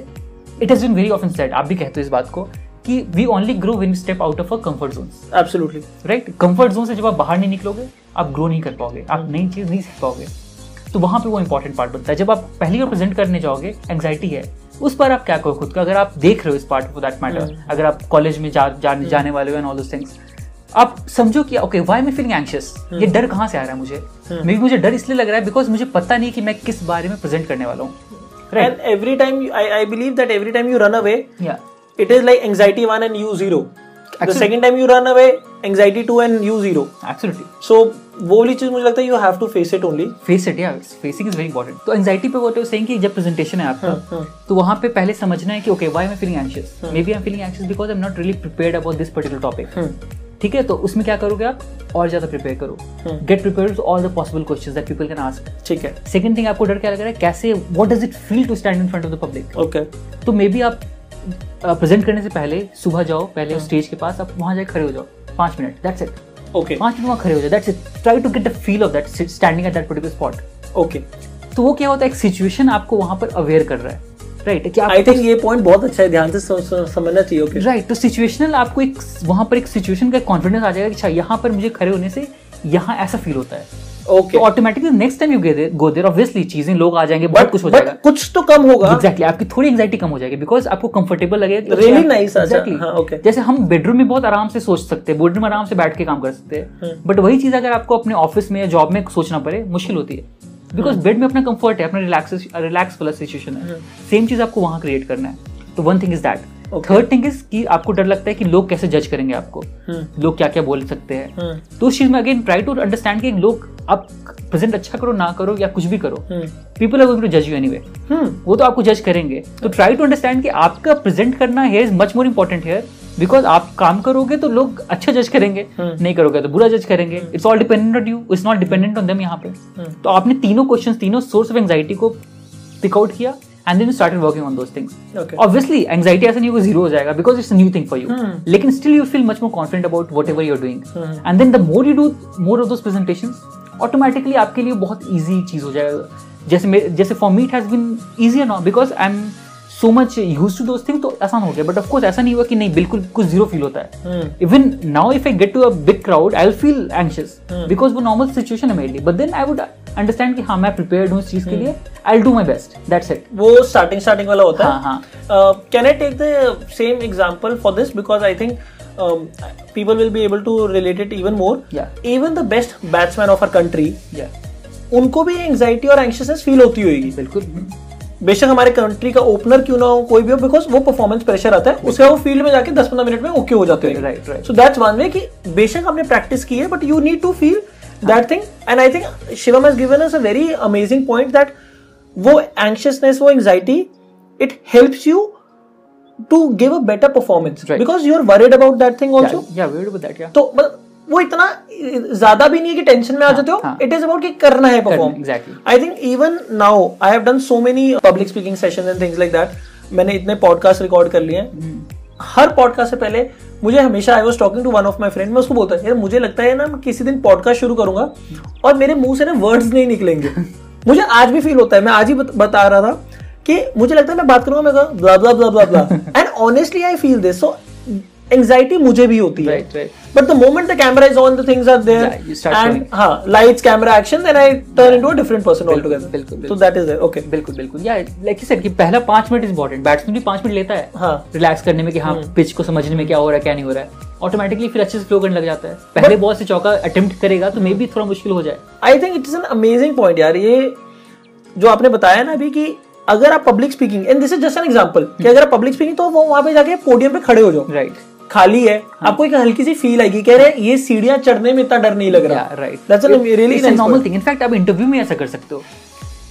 it has been very often said आप भी कहते हो इस बात को कि we only grow when step out of a comfort zone absolutely right comfort zone से जब आप बाहर नहीं निकलोगे आप ग्रो नहीं कर पाओगे आप नई चीज़ नहीं सीख पाओगे। तो वहाँ पे वो इंपॉर्टेंट पार्ट बनता है। जब आप पहली बार प्रेजेंट करने जाओगे एंग्जाइटी है। उस पर आप क्या करो खुद का अगर आप देख रहे हो इस पार्ट फॉर दैट मैटर अगर आप कॉलेज में जा, जा, जाने वाले हो एंड ऑल दोस थिंग्स आप समझो कि okay why am feeling anxious ये डर कहाँ से आ रहा है मुझे? मे बी मुझे डर इसलिए लग रहा है बिकॉज़ मुझे पता नहीं कि मैं किस बारे में प्रेजेंट करने वाला हूँ। And every time you, I, I believe that every time you run away, like it is like anxiety one zero. The second time you run away, anxiety two and you zero. Absolutely So वो वाली चीज़ मुझे लगता है you have to face it only. Face it या facing is very important तो anxiety पे वो तो सेइंग कि जब प्रेजेंटेशन है आपका तो वहाँ पे पहले समझना है कि okay why am I feeling anxious maybe I am feeling anxious because I am not really prepared about this particular topic ठीक है? तो उसमें क्या करोगे आप? और ज़्यादा प्रिपेयर करो. Get prepare all the possible questions that people can ask ठीक है. सेकंड थिंग आपको डर क्या लग रहा है? कैसे what does it feel to stand in front of the public okay तो मे बी आप प्रेजेंट करने से पहले सुबह जाओ पहले स्टेज के पास आप वहाँ जाके खड़े हो जाओ। पाँच मिनट दैट्स इट ओके पाँच मिनट वहाँ खड़े हो जाओ that's it try to get the feel of that standing at that particular spot okay तो वो क्या होता है एक सिचुएशन आपको वहाँ पर अवेयर कर रहा है। राइट कि आई थिंक ये पॉइंट बहुत अच्छा है ध्यान से सम- सम- समझना चाहिए ओके राइट तो सिचुएशनल आपको एक वहाँ पर एक सिचुएशन का कॉन्फिडेंस आ जाएगा कि अच्छा यहाँ पर मुझे खड़े होने से यहाँ ऐसा फील होता है। तो automatically next time you go there obviously चीज़ें लोग आ जाएँगे बहुत कुछ हो जाएगा कुछ तो कम होगा एग्जैक्टली आपकी थोड़ी एंग्जाइटी कम हो जाएगी बिकॉज़ आपको कंफर्टेबल लगेगा Exactly. हाँ, okay. जैसे हम बेडरूम में बहुत आराम से सोच सकते हैं बेडरूम में आराम से बैठ के काम कर सकते। हैं बट वही चीज़ अगर आपको अपने ऑफ़िस में या जॉब में सोचना पड़े मुश्किल होती है बिकॉज़। बेड में अपना कंफर्ट है अपना रिलैक्स रिलैक्स वाला सिचुएशन है सेम चीज़ आपको वहाँ क्रिएट करना है तो one thing is that. Third thing is कि आपको डर लगता है कि लोग कैसे जज करेंगे आपको। हम्म। लोग क्या क्या बोल सकते हैं। हम्म। तो उस चीज़ में अगेन ट्राई टू अंडरस्टैंड कि लोग आप प्रेजेंट अच्छा करो ना करो या कुछ भी करो। पीपल आर गोइंग टू जज यू एनीवे वो तो आपको जज करेंगे। तो ट्राई टू अंडरस्टैंड कि आपका प्रेजेंट करना here is much more important here because आप काम करोगे तो लोग अच्छा जज करेंगे हम्म। नहीं करोगे तो बुरा जज करेंगे। It's all dependent on you it's not dependent on them यहाँ पे। तो आपने तीनों क्वेश्चन तीनों सोर्स ऑफ़ एंग्जाइटी को पिक आउट किया। And then start started working on those things obviously anxiety ऐसा नहीं होगा ज़ीरो हो जाएगा because it's new thing for you. लेकिन still you feel much more confident about whatever you're doing. And then the more you do more of those presentation automatically आपके लिए बहुत easy चीज़ हो जाएगा। जैसे जैसे for me it has been easy now because I am so much use to those thing तो आसान हो गया. बट ऑफकोर्स ऐसा नहीं हुआ कि नहीं बिल्कुल कुछ ज़ीरो फील होता है। Even now if I get to a big crowd I will feel anxious. Because वो नॉर्मल सिचुएशन है मेरे लिए but then I would understand कि हाँ मैं प्रिपेयर्ड हूँ इस चीज़ के लिए. I do my best that's it वो स्टार्टिंग स्टार्टिंग वाला होता हाँ, है हाँ. Can I take the same example for this because I think people will be able to relate it even more. Yeah. even the best batsman of our country या उनको भी anxiety और anxiousness feel होती होगी. बिल्कुल. बेशक हमारे country का ओपनर क्यों ना हो कोई भी हो बिकॉज़ वो परफॉर्मेंस प्रेशर आता है उसके वो फ़ील्ड में जाके 10 15 मिनट में ओके हो जाते हैं। Right, right. So that's one way कि बेशक आपने प्रैक्टिस की है but you need to feel that thing and I think Shivam has given us a very amazing point that वो एंशियसनेस वो anxiety it helps you to give a better performance Right. Because you are worried about that thing also या very with that या तो मतलब वो इतना ज़्यादा भी नहीं है कि टेंशन में आ जाते हो. इट इज़ अबाउट कि करना है perform. I think even now I have done so many public speaking session and things like that मैंने इतने पॉडकास्ट रिकॉर्ड कर लिए हैं। हर पॉडकास्ट से पहले मुझे हमेशा I was talking to one of my friend मैं उसको बोलता यार मुझे लगता है ना मैं किसी दिन पॉडकास्ट शुरू करूँगा और मेरे मुँह से ना वर्ड्स नहीं निकलेंगे। मुझे आज भी फील होता है। मैं आज ही बता रहा था कि मुझे लगता है मैं बात करूँगा मैं blah blah blah blah blah and honestly I feel this so anxiety मुझे भी होती है। Right, right. But the moment the camera is on, the things are there, Yeah, you start and showing. हाँ, lights, camera, action, then I turn into a different person बिल्कुल, altogether. बिल्कुल, So बिल्कुल। that is बिल्कुल बिल्कुल या like you said कि पहला पाँच मिनट इज़ इंपॉर्टेंट बैट्समैन भी पाँच मिनट लेता है। हाँ। रिलैक्स करने में कि हाँ पिच को समझने में क्या हो रहा है क्या नहीं हो रहा है। ऑटोमेटिकली फिर अच्छे से फ्लो करने लग जाता है। पहले बॉल से चौका अटेम्प्ट करेगा तो मे भी थोड़ा मुश्किल हो जाए। I think it is an amazing point यार। ये जो आपने बताया ना अभी कि अगर आप public speaking and this is just an example कि अगर आप पब्लिक स्पीकिंग तो वो वहाँ पे जाके पोडियम पे खड़े हो जाओ। राइट खाली है। हाँ. आपको एक हल्की सी फील आएगी कह रहे ये सीढ़ियाँ चढ़ने में इतना डर नहीं लग रहा। Right normal thing in fact आप इंटरव्यू में ऐसा कर सकते हो।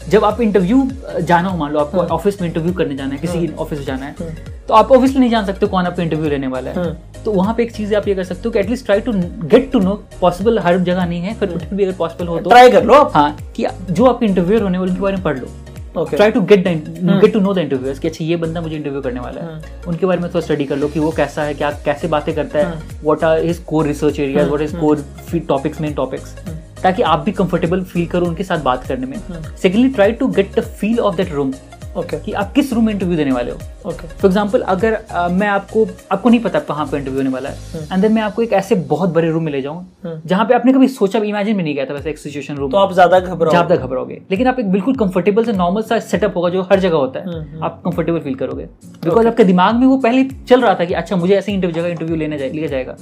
जब आप इंटरव्यू जाना हो मान लो आपको ऑफ़िस में इंटरव्यू करने जाना है किसी ऑफ़िस में जाना है तो आप ऑब्वियसली नहीं जान सकते कौन आपको इंटरव्यू लेने वाला है। तो वहाँ पे एक चीज़ आप ये कर सकते हो कि at least try to get to know possible हर जगह नहीं है फिर भी अगर पॉसिबल हो तो ट्राई कर लो आप। हाँ कि जो आपके इंटरव्यूअर होने वाले उनके बारे में पढ़ लो। Try to get get to know the interviewers कि अच्छा ये बंदा मुझे इंटरव्यू करने वाला है। उनके बारे में थोड़ा स्टडी कर लो कि वो कैसा है क्या कैसे बातें करता है what are his core research areas what is core topics main topics ताकि आप भी कंफर्टेबल फील करो उनके साथ बात करने में। Secondly try to get the feel of that room okay कि आप किस रूम में इंटरव्यू देने वाले हो? ओके फॉर एग्ज़ाम्पल अगर अ, मैं आपको आपको नहीं पता कहाँ पे इंटरव्यू होने वाला है एंड देन मैं आपको एक ऐसे बहुत बड़े रूम में ले जाऊँ जहाँ पे आपने कभी सोचा इमेजिन भी नहीं किया था वैसे एक सिचुएशन रूम तो आप ज़्यादा घबराओ तक घबराओगे। लेकिन आप एक बिल्कुल कंफर्टेबल से नॉर्मल सा सेटअप होगा जो हर जगह होता है आप कंफर्टेबल फील करोगे। बिकॉज़ आपके दिमाग में वो पहले चल रहा था कि अच्छा मुझे ऐसे इंटरव्यू जगह इंटरव्यू लेने लिया जाएगा।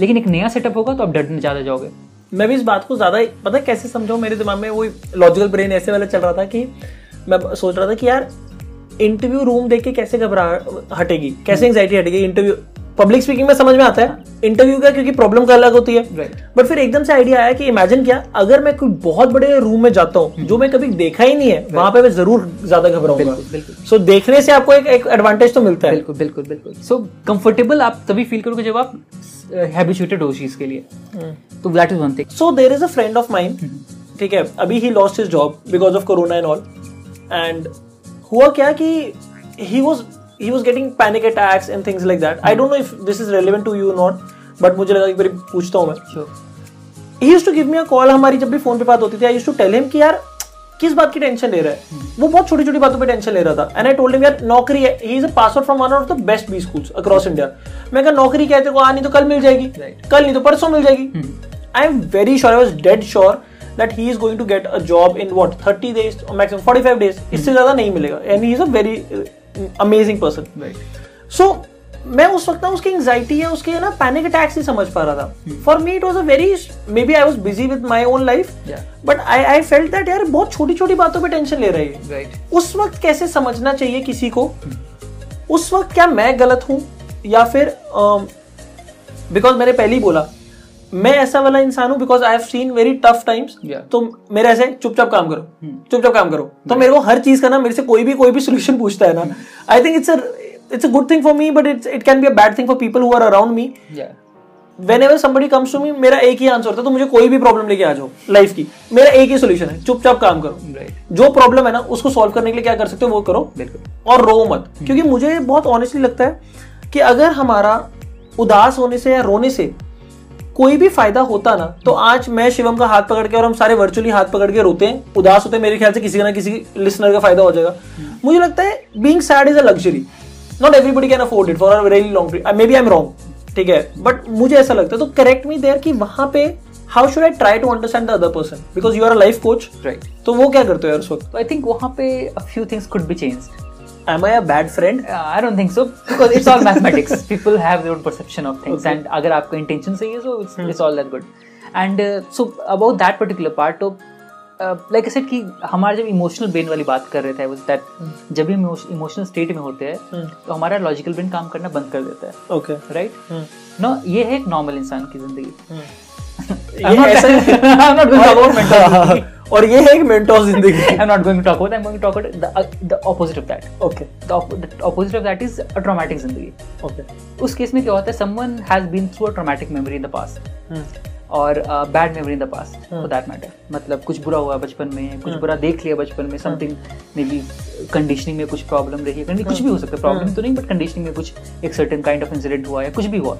लेकिन एक नया सेटअप होगा तो आप डरने ज़्यादा जाओगे। मैं भी इस बात को ज़्यादा पता कैसे समझाऊं? मेरे दिमाग में वो लॉजिकल ब्रेन ऐसे वाला चल रहा था कि मैं सोच रहा था कि यार इंटरव्यू रूम देख के कैसे घबरा हटेगी? कैसे एंग्जाइटी हटेगी? इंटरव्यू पब्लिक स्पीकिंग में समझ में आता है। इंटरव्यू का क्योंकि प्रॉब्लम का अलग होती है। Right. बट फिर एकदम से आइडिया आया कि इमेजिन किया अगर मैं कोई बहुत बड़े रूम में जाता हूँ जो मैं कभी देखा ही नहीं है right. वहाँ पे मैं ज़रूर ज़्यादा घबराऊँगा। सो देखने से आपको एक एक एडवांटेज तो मिलता है। बिल्कुल बिल्कुल बिल्कुल। सो कंफर्टेबल आप तभी फील करोगे जब आप हैबिचुएटेड हो चीज़ के लिए। तो that is one thing so there is a friend of mine ठीक है? अभी ही lost his job because of corona and all and हुआ क्या कि he was he was getting panic attacks and things like that I don't know if this is relevant to you not but मुझे लगा बार पूछता हूँ मैं। He use to give me a call हमारी जब भी फ़ोन पे बात होती थी I use to tell him कि यार किस बात की टेंशन ले रहा है? वो बहुत छोटी छोटी बातों पे टेंशन ले रहा था। एंड आई टोल्ड हिम यार नौकरी है। He is a pass out from one of the best B schools across India मैं कहा नौकरी क्या है तेरे को? आ नहीं तो कल मिल जाएगी। Right. कल नहीं तो परसों मिल जाएगी. I am very sure I was dead sure that he is going to get a job in what 30 days maximum 45 days इससे ज़्यादा नहीं मिलेगा. And he is a very amazing person right so मैं उस वक्त ना उसकी एंग्जाइटी है उसके ना पैनिक अटैक्स नहीं समझ पा रहा था. For me it was a very maybe I was busy with my own life but I I felt that यार बहुत छोटी छोटी बातों पे टेंशन ले रही है. राइट उस वक्त कैसे समझना चाहिए किसी को? उस वक्त क्या मैं गलत हूँ? या फिर बिकॉज़ uh, मैंने पहले ही बोला मैं ऐसा वाला इंसान हूँ because I have seen very tough times. तो मेरे ऐसे चुपचाप काम करो चुपचाप काम करो। तो मेरे को हर चीज़ का ना मेरे से कोई भी कोई भी सोल्यूशन पूछता है ना। I think it's it's a good thing for me but it's it can be a bad thing for people who are around me whenever somebody comes to me मेरा एक ही आंसर होता है तो मुझे कोई भी प्रॉब्लम लेके आ जाओ लाइफ की। मेरा एक ही सोल्यूशन है चुपचाप काम करो। राइट जो प्रॉब्लम है ना उसको सॉल्व करने के लिए क्या कर सकते हो वो करो। बिल्कुल। और रो मत। Hmm. क्योंकि मुझे बहुत ऑनेस्टली लगता है कि अगर हमारा उदास होने से या रोने से कोई भी फ़ायदा होता ना तो आज मैं शिवम का हाथ पकड़ के और हम सारे वर्चुअली हाथ पकड़ के रोते हैं। उदास होते हैं मेरे ख्याल से किसी ना किसी लिसनर का फ़ायदा हो जाएगा। मुझे लगता है being sad is a luxury not everybody can afford it for a very long maybe I am wrong ठीक है? बट मुझे ऐसा लगता है तो करेक्ट मी देयर कि वहाँ पे how should I try to understand the other person because you are a life coach right तो वो क्या करते हो यार उस वक्त? आई थिंक वहाँ पे a few things could be changed. Am I a bad friend Uh, I don't think so because it's all mathematics. People have their own perception of things, Okay. and अगर आपका intention सही है so it's, hmm. it's all that good. And uh, so about that particular part, तो uh, like I said कि हमारे जब emotional brain वाली बात कर रहे थे was that जब भी इमोशनल स्टेट में होते हैं तो हमारा लॉजिकल ब्रेन काम करना बंद कर देता है ओके राइट नो ये है एक नॉर्मल इंसान की ज़िंदगी और ये है एक मेंटोर ज़िंदगी I'm not going to talk about. I'm going to talk about the, uh, the opposite of that. Okay opposite of that is a traumatic ज़िंदगी ओके उस केस में क्या होता है someone has been through a traumatic memory in the past और bad memory in the past for that matter मतलब कुछ बुरा हुआ बचपन में कुछ बुरा देख लिया बचपन में समथिंग मे बी कंडीशनिंग में कुछ प्रॉब्लम रही है कुछ भी हो सकता है प्रॉब्लम तो नहीं बट कंडीशनिंग में कुछ एक सर्टेन काइंड ऑफ़ इंसिडेंट हुआ या कुछ भी हुआ।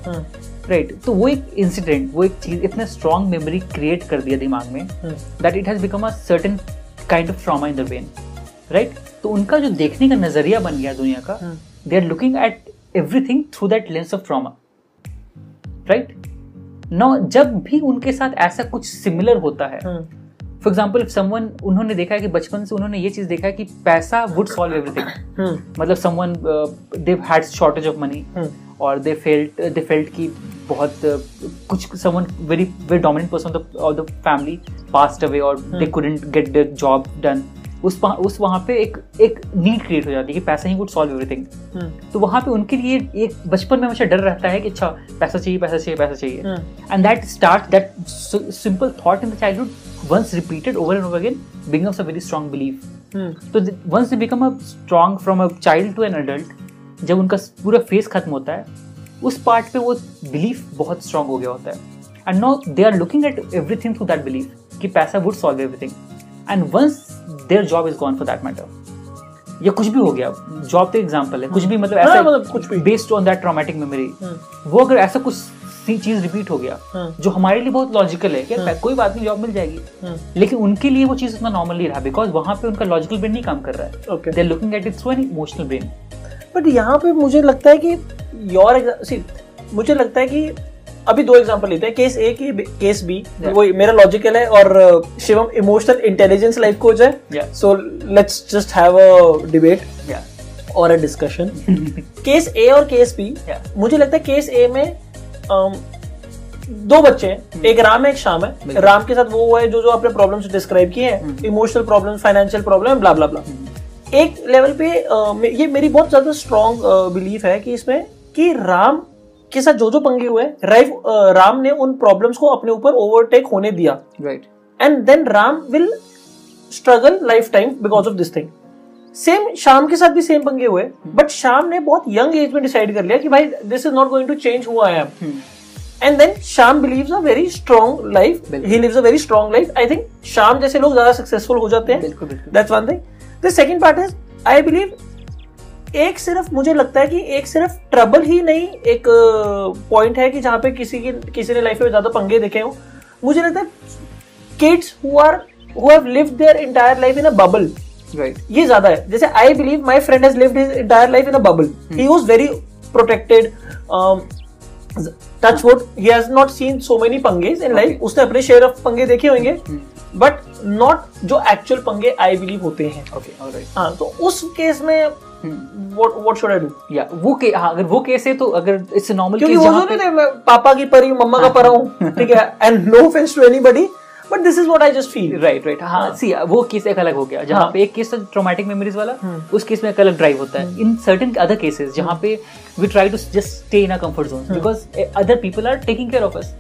राइट तो वो एक इंसिडेंट वो एक चीज़ इतना स्ट्रॉन्ग मेमोरी क्रिएट कर दिया दिमाग में that it has become a certain kind of trauma in the brain right तो उनका जो देखने का नज़रिया बन गया दुनिया का they are looking at everything through that lens of trauma right no जब भी उनके साथ ऐसा कुछ सिमिलर होता है फॉर एग्ज़ाम्पल समवन उन्होंने देखा है कि बचपन से उन्होंने ये चीज़ देखा है कि पैसा वुड सॉल्व एवरीथिंग मतलब someone they had shortage of money और दे फेल्ट दे फेल्ट कि बहुत uh, कुछ someone very very dominant person of the family passed away और they couldn't get the job done उस वहाँ उस वहाँ पे एक एक नीड क्रिएट हो जाती है कि पैसा ही वुड सॉल्व एवरीथिंग तो वहाँ पे उनके लिए एक बचपन में हमेशा डर रहता है कि अच्छा पैसा चाहिए पैसा चाहिए पैसा चाहिए. And that start that simple thought in the childhood once repeated over and over again becomes a very strong belief तो once they become a strong from a child to an adult जब उनका पूरा face खत्म होता है उस part पे वो बिलीफ बहुत स्ट्रॉन्ग हो गया होता है. And no they are looking at everything through that belief कि पैसा would solve everything and once their job is gone for that matter या कुछ भी हो गया जॉब तो एग्ज़ाम्पल है कुछ भी मतलब हाँ, ऐसा मतलब कुछ भी। Based on that traumatic memory वो अगर ऐसा कुछ सी चीज़ रिपीट हो गया हाँ। जो हमारे लिए बहुत लॉजिकल है कि यार कोई बात नहीं जॉब मिल जाएगी। लेकिन उनके लिए वो चीज़ उतना नॉर्मल नहीं रहा बिकॉज़ वहाँ पे उनका लॉजिकल ब्रेन नहीं काम कर रहा है। They are looking at it through an emotional brain but यहाँ पे मुझे लगता है कि योर सी मुझे लगता है कि अभी दो एग्जांपल लेते हैं। केस ए की केस बी वो मेरा लॉजिकल है और uh, Shivam emotional intelligence life coach है। So let's just have a debate और अ डिस्कशन केस ए और केस बी. मुझे लगता है केस ए में um, दो बच्चे हैं। एक राम है एक श्याम है। राम के साथ वो हुआ है जो जो आपने प्रॉब्लम्स डिस्क्राइब किए हैं। Emotional problem financial problem blah blah blah एक लेवल पे अ, ये मेरी बहुत ज़्यादा स्ट्रॉन्ग बिलीफ है कि इसमें कि राम के साथ जो जो पंगे हुए राइफ राम ने उन प्रॉब्लम्स को अपने ऊपर ओवरटेक होने दिया। Right and then Ram will struggle lifetime because of this thing same Sham के साथ भी सेम पंगे हुए बट शाम ने बहुत यंग एज में डिसाइड कर लिया कि भाई this is not going to change who I am and then Sham believes a very strong life he lives a very strong life I think Sham जैसे लोग ज़्यादा सक्सेसफुल हो जाते हैं. That's one thing the second part is I believe एक सिर्फ़ मुझे लगता है कि एक सिर्फ़ ट्रबल ही नहीं एक पॉइंट है कि जहाँ पे किसी की किसी ने लाइफ में ज़्यादा पंगे देखे हो। मुझे लगता है kids who are who have lived their entire life in a bubble right ये ज़्यादा है। जैसे I believe my friend has lived his entire life in a bubble he was very protected touch wood he has not seen so many पंगेज in life उसने अपने share of पंगे देखे होंगे। But not जो एक्चुअल पंगे I believe होते हैं। Okay alright हाँ तो उस केस में what what should I do या वो के हाँ अगर वो केस है तो अगर इट्स नॉर्मल क्योंकि वो जो मैं पापा की परी मम्मा का परा हूँ ठीक है and no offense to anybody but this is what I just feel right right हाँ सी वो केस एक अलग हो गया जहाँ हाँ। पे एक केस था ट्रॉमेटिक मेमोरीज वाला हम्म। उस केस में एक अलग ड्राइव होता है इन सर्टेन अदर केसेस जहाँ पे we try to just stay in a comfort zone because other people are taking care of us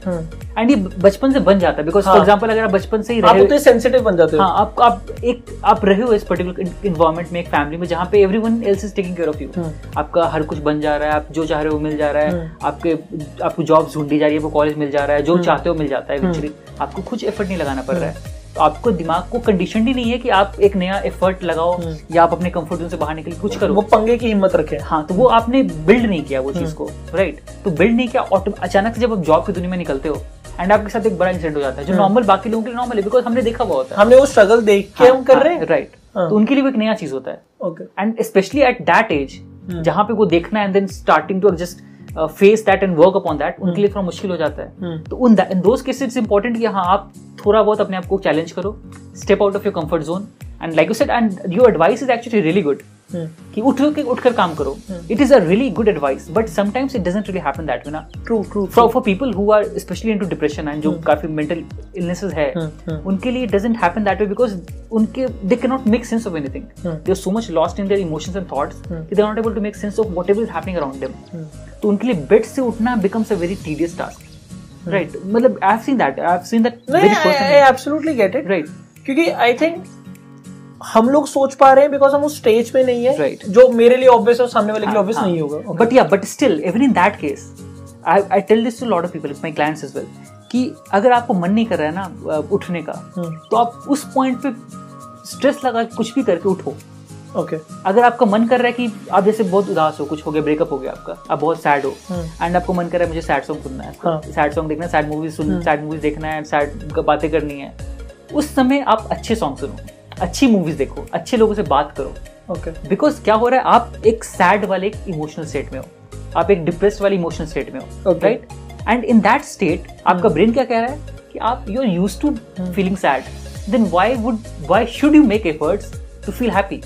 and ये बचपन से बन जाता है बिकॉज़ फॉर हाँ। एग्ज़ाम्पल अगर आप बचपन से ही आप रहे उतने सेंसिटिव बन जाते हो हाँ आप आप एक आप रहे हो इस पर्टिकुलर इन्वायरमेंट में एक फैमिली में जहाँ पे everyone else is taking care of you. आपका हर कुछ बन जा रहा है आप जो चाह रहे हो मिल जा रहा है। आपके आपको जॉब ढूंढी जा रही है वो कॉलेज मिल जा रहा है जो। चाहते हो मिल जाता है। आपको कुछ एफर्ट नहीं लगाना पड़ रहा है तो आपको दिमाग को कंडीशन ही नहीं है कि आप एक नया एफर्ट लगाओ हम्म। या आप अपने कंफर्ट जोन से बाहर निकल कुछ करो वो पंगे की हिम्मत रखे हाँ तो वो आपने बिल्ड नहीं किया वो चीज़ हम्म। को राइट तो बिल्ड नहीं किया अचानक से जब आप जॉब की दुनिया में निकलते हो एंड आपके साथ एक बड़ा इंसिडेंट हो जाता है जो हम्म। नॉर्मल बाकी लोगों के लिए नॉर्मल है बिकॉज़ हमने देखा हुआ होता है हमने वो स्ट्रगल देख के हम कर रहे हैं राइट हाँ। तो उनके लिए वो एक नया चीज़ होता है okay and specially at that age hmm. जहाँ पे वो देखना and then starting to just face that and work upon that उनके लिए थोड़ा मुश्किल हो जाता है। हम्म। तो उन in those cases it's important कि हाँ आप थोड़ा बहुत अपने आप को चैलेंज करो step out of your comfort zone and like you set and your advice is actually really good कि उठ के उठकर काम करो। हम्म। It is a really good advice but sometimes it doesn't really happen that way ना। True true for for people who are specially into depression and जो काफ़ी mental illnesses है हम्म, हम्म। उनके लिए it doesn't happen that way because उनके they can not make sense of anything hmm. They are so much lost in their emotions and thoughts hmm. कि they are not able to make sense of whatever is happening around them तो उनके लिए bed से उठना becomes a very tedious task right मतलब I have seen that I have seen that I absolutely get it right क्योंकि I think हम लोग सोच पा रहे हैं बिकॉज़ हम उस स्टेज पे नहीं है Right. जो मेरे लिए ऑब्वियस है सामने वाले के लिए हाँ, ऑब्वियस हाँ. नहीं होगा but yeah but still even in that case I I tell this to lot of people my clients as well कि अगर आपको मन नहीं कर रहा है ना उठने का हम्म। तो आप उस पॉइंट पे स्ट्रेस लगा कुछ भी करके उठो ओके okay. अगर आपका मन कर रहा है कि आप जैसे बहुत उदास हो कुछ हो गया ब्रेकअप हो गया आपका आप बहुत सैड हो। एंड आपको मन कर रहा है मुझे सैड सॉन्ग सुनना है हाँ। सैड सॉन्ग देखना सैड मूवीज़ सुन सैड मूवीज़ देखना है सैड बातें करनी है उस समय आप अच्छे सॉन्ग सुनो अच्छी मूवीज़ देखो अच्छे लोगों से बात करो। Okay okay. बिकॉज़ क्या हो रहा है आप एक सैड वाले एक इमोशनल स्टेट में हो। आप एक डिप्रेस वाले इमोशनल स्टेट में हो right and in that state आपका ब्रेन क्या कह रहा है कि आप you are use to feeling sad then why would why should you make efforts to feel happy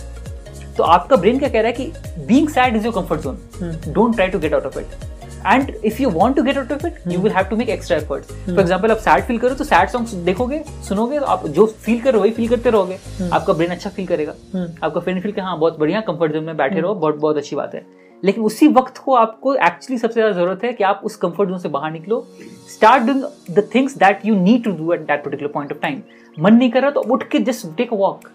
तो आपका ब्रेन क्या कह रहा है कि being sad is your comfort zone don't try to get out of it and if you want to get out of it you will have to make extra efforts for example आप sad feel करो तो sad song देखोगे सुनोगे तो आप जो feel करो वही फील करते रहोगे। आपका ब्रेन अच्छा फील करेगा। आपका फ्रेंड फील हाँ बहुत बढ़िया कंफर्ट जोन में बैठे रहो बहुत बहुत अच्छी बात है. लेकिन उसी वक्त को आपको एक्चुअली सबसे ज़्यादा ज़रूरत है कि आप उस कंफर्ट जोन से बाहर निकलो। Start doing the things that you need to do at that particular point of time मन नहीं कर रहा तो उठ के जस्ट टेक अ वॉक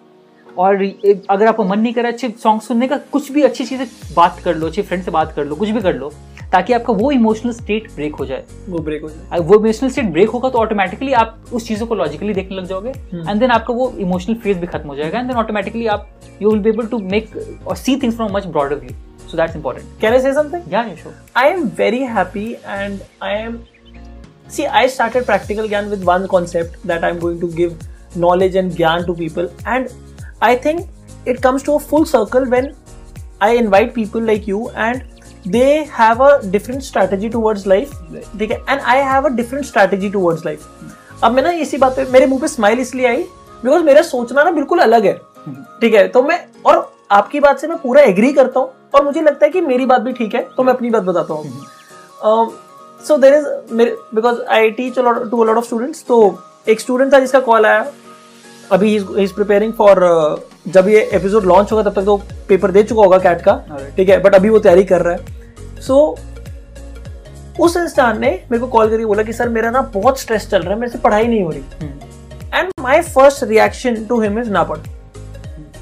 और अगर आपको मन नहीं कर रहा अच्छे सॉन्ग सुनने का कुछ भी अच्छी चीज़ें बात कर लो अच्छे फ्रेंड से बात कर लो कुछ भी कर लो। ताकि आपका वो इमोशनल स्टेट ब्रेक हो जाए। वो ब्रेक हो जाए। वो इमोशनल स्टेट ब्रेक होगा तो ऑटोमेटिकली आप उस चीज़ों को लॉजिकली देखने लग जाओगे एंड देन आपका वो इमोशनल फ़ेज़ भी खत्म हो जाएगा एंड देन ऑटोमेटिकली आप you will be able to make और see things from much broader view so that's important can I say something yeah sure I am very happy and I am. See, I started practical Gyan with one concept that I'm going to give knowledge and Gyan to people, and I think it comes to a full circle when I invite people like you and they have a different strategy towards life. ठीक है? And I have a different strategy towards life. अब मैं ना इसी बात पे मेरे मुँह पे स्माइल इसलिए आई बिकॉज़ मेरा सोचना ना बिल्कुल अलग है। ठीक है? तो मैं और आपकी बात से मैं पूरा एग्री करता हूँ और मुझे लगता है कि मेरी बात भी ठीक है तो मैं अपनी बात बताता हूँ। So there is because I teach to lot of students तो एक स्टूडेंट था जिसका कॉल आया अभी इज़ प्रिपेयरिंग फॉर जब ये एपिसोड लॉन्च होगा तब तक तो पेपर दे चुका होगा कैट का ठीक है? बट अभी वो तैयारी कर रहा है। सो so, उस इंसान ने मेरे को कॉल करके बोला कि सर मेरा ना बहुत स्ट्रेस चल रहा है मेरे से पढ़ाई नहीं हो रही। And my first reaction to him is ना पढ़।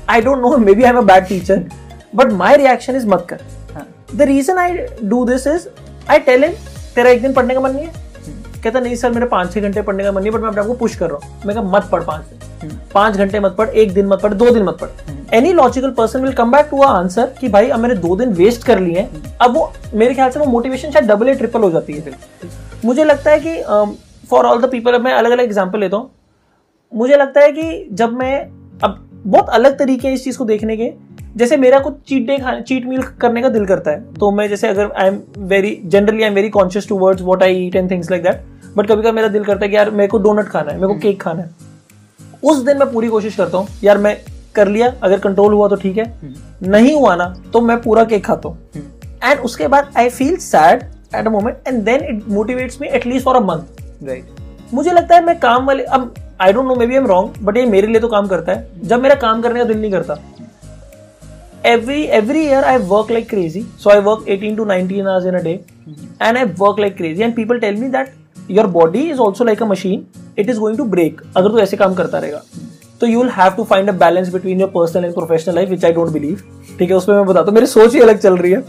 I don't know maybe I am a bad teacher but my reaction is मत कर। The reason I do this is I tell him तेरा एक दिन पढ़ने का मन नहीं है? कहता नहीं सर मेरे पाँच छह घंटे पढ़ने का मन नहीं बट मैं अपने आपको पुश कर रहा हूँ। मैं कहा मत पढ़ पाँच दिन। पाँच घंटे मत पढ़, एक दिन मत पढ़, दो दिन मत पढ़। Any logical person will come back to answer कि भाई अब मैंने दो दिन वेस्ट कर लिए हैं। अब वो, मेरे ख्याल से वो मोटिवेशन शायद डबल या ट्रिपल हो जाती है। मुझे लगता है कि फॉर ऑल द पीपल अब मैं अलग अलग एग्ज़ाम्पल लेता हूँ। मुझे लगता है कि जब मैं, अब बहुत अलग तरीके हैं इस चीज़ को देखने के। जैसे मेरा कुछ चीट डे खाने चीट मील करने का दिल करता है। तो मैं जैसे अगर I am very generally I am very conscious towards what I eat and things like that but कभी कभी मेरा दिल करता है कि यार मेरे को डोनट खाना है, मेरे को केक खाना है। उस दिन मैं पूरी कोशिश करता हूँ यार मैं कर लिया अगर कंट्रोल हुआ तो ठीक है नहीं हुआ ना तो मैं पूरा केक खाता हूँ. एंड उसके बाद I feel sad at a moment and then it motivates me at least for a month right मुझे लगता है मैं काम वाले अब I don't know maybe am wrong but ये मेरे लिए तो काम करता है। जब मेरा काम करने का दिल नहीं करता। Every every year I work like crazy. So I work 18 to 19 hours in a day, and I work like crazy. And people tell me that your body is also like a machine. It is going to break. अगर तू ऐसे काम करता रहेगा। तो you will have to find a balance between your personal and professional life which I don't believe ठीक है उसमें मैं बताता हूँ मेरी सोच ही अलग चल रही है।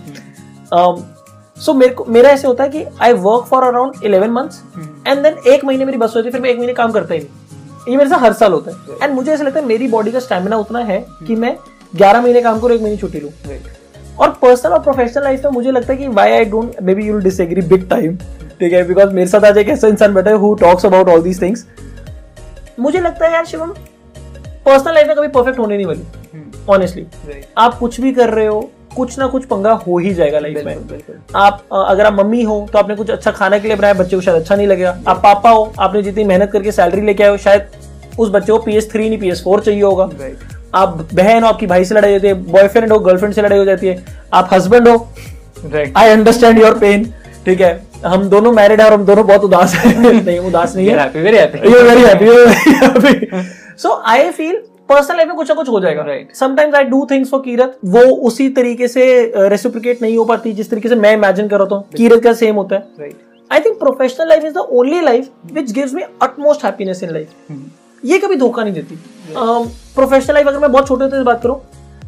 सो मेरे को मेरा ऐसे होता है कि I work for around eleven months and then एक महीने मेरी बस होती है फिर मैं एक महीने काम करता ही नहीं। ये मेरे साथ हर साल होता है। एंड मुझे ऐसा लगता है मेरी बॉडी का स्टेमिना उतना है कि मैं ग्यारह महीने काम करो एक महीने छुट्टी लूँ। और पर्सनल और प्रोफेशनल लाइफ में मुझे लगता है कि why I don't maybe you disagree big time ठीक है बिकॉज़ मेरे साथ आज एक ऐसा इंसान बैठा है who talks about all these things मुझे लगता है यार शिवम पर्सनल लाइफ में कभी परफेक्ट होने नहीं वाली ऑनेस्टली आप कुछ भी कर रहे हो कुछ ना कुछ पंगा हो ही जाएगा लाइफ में। आप अगर आप मम्मी हो तो आपने कुछ अच्छा खाने के लिए बनाया बच्चे को शायद अच्छा नहीं लगेगा। आप पापा हो आपने जितनी मेहनत करके सैलरी लेके आए हो शायद उस बच्चे को पी एस थ्री नहीं पी एस फोर चाहिए होगा। आप बहन हो आपकी भाई से लड़ाई होती है बॉयफ्रेंड हो गर्लफ्रेंड से लड़ाई हो जाती है। आप हस्बैंड हो आई अंडरस्टैंड योर पेन ठीक है? हम दोनों मैरिड है और हम दोनं बहुत उदास है। नहीं उदास नहीं है। Very happy so I feel personal life में कुछ ना कुछ हो जाएगा। Right sometimes I do things for Kirat वो उसी तरीके से रेसिप्रिकेट नहीं हो पाती जिस तरीके से मैं इमेजिन कर रहा हूँ कीरत का सेम होता है। I think professional life is the only life which gives me utmost happiness in life ये कभी धोखा नहीं देती। प्रोफेशनल लाइफ अगर मैं बहुत छोटे से बात करूँ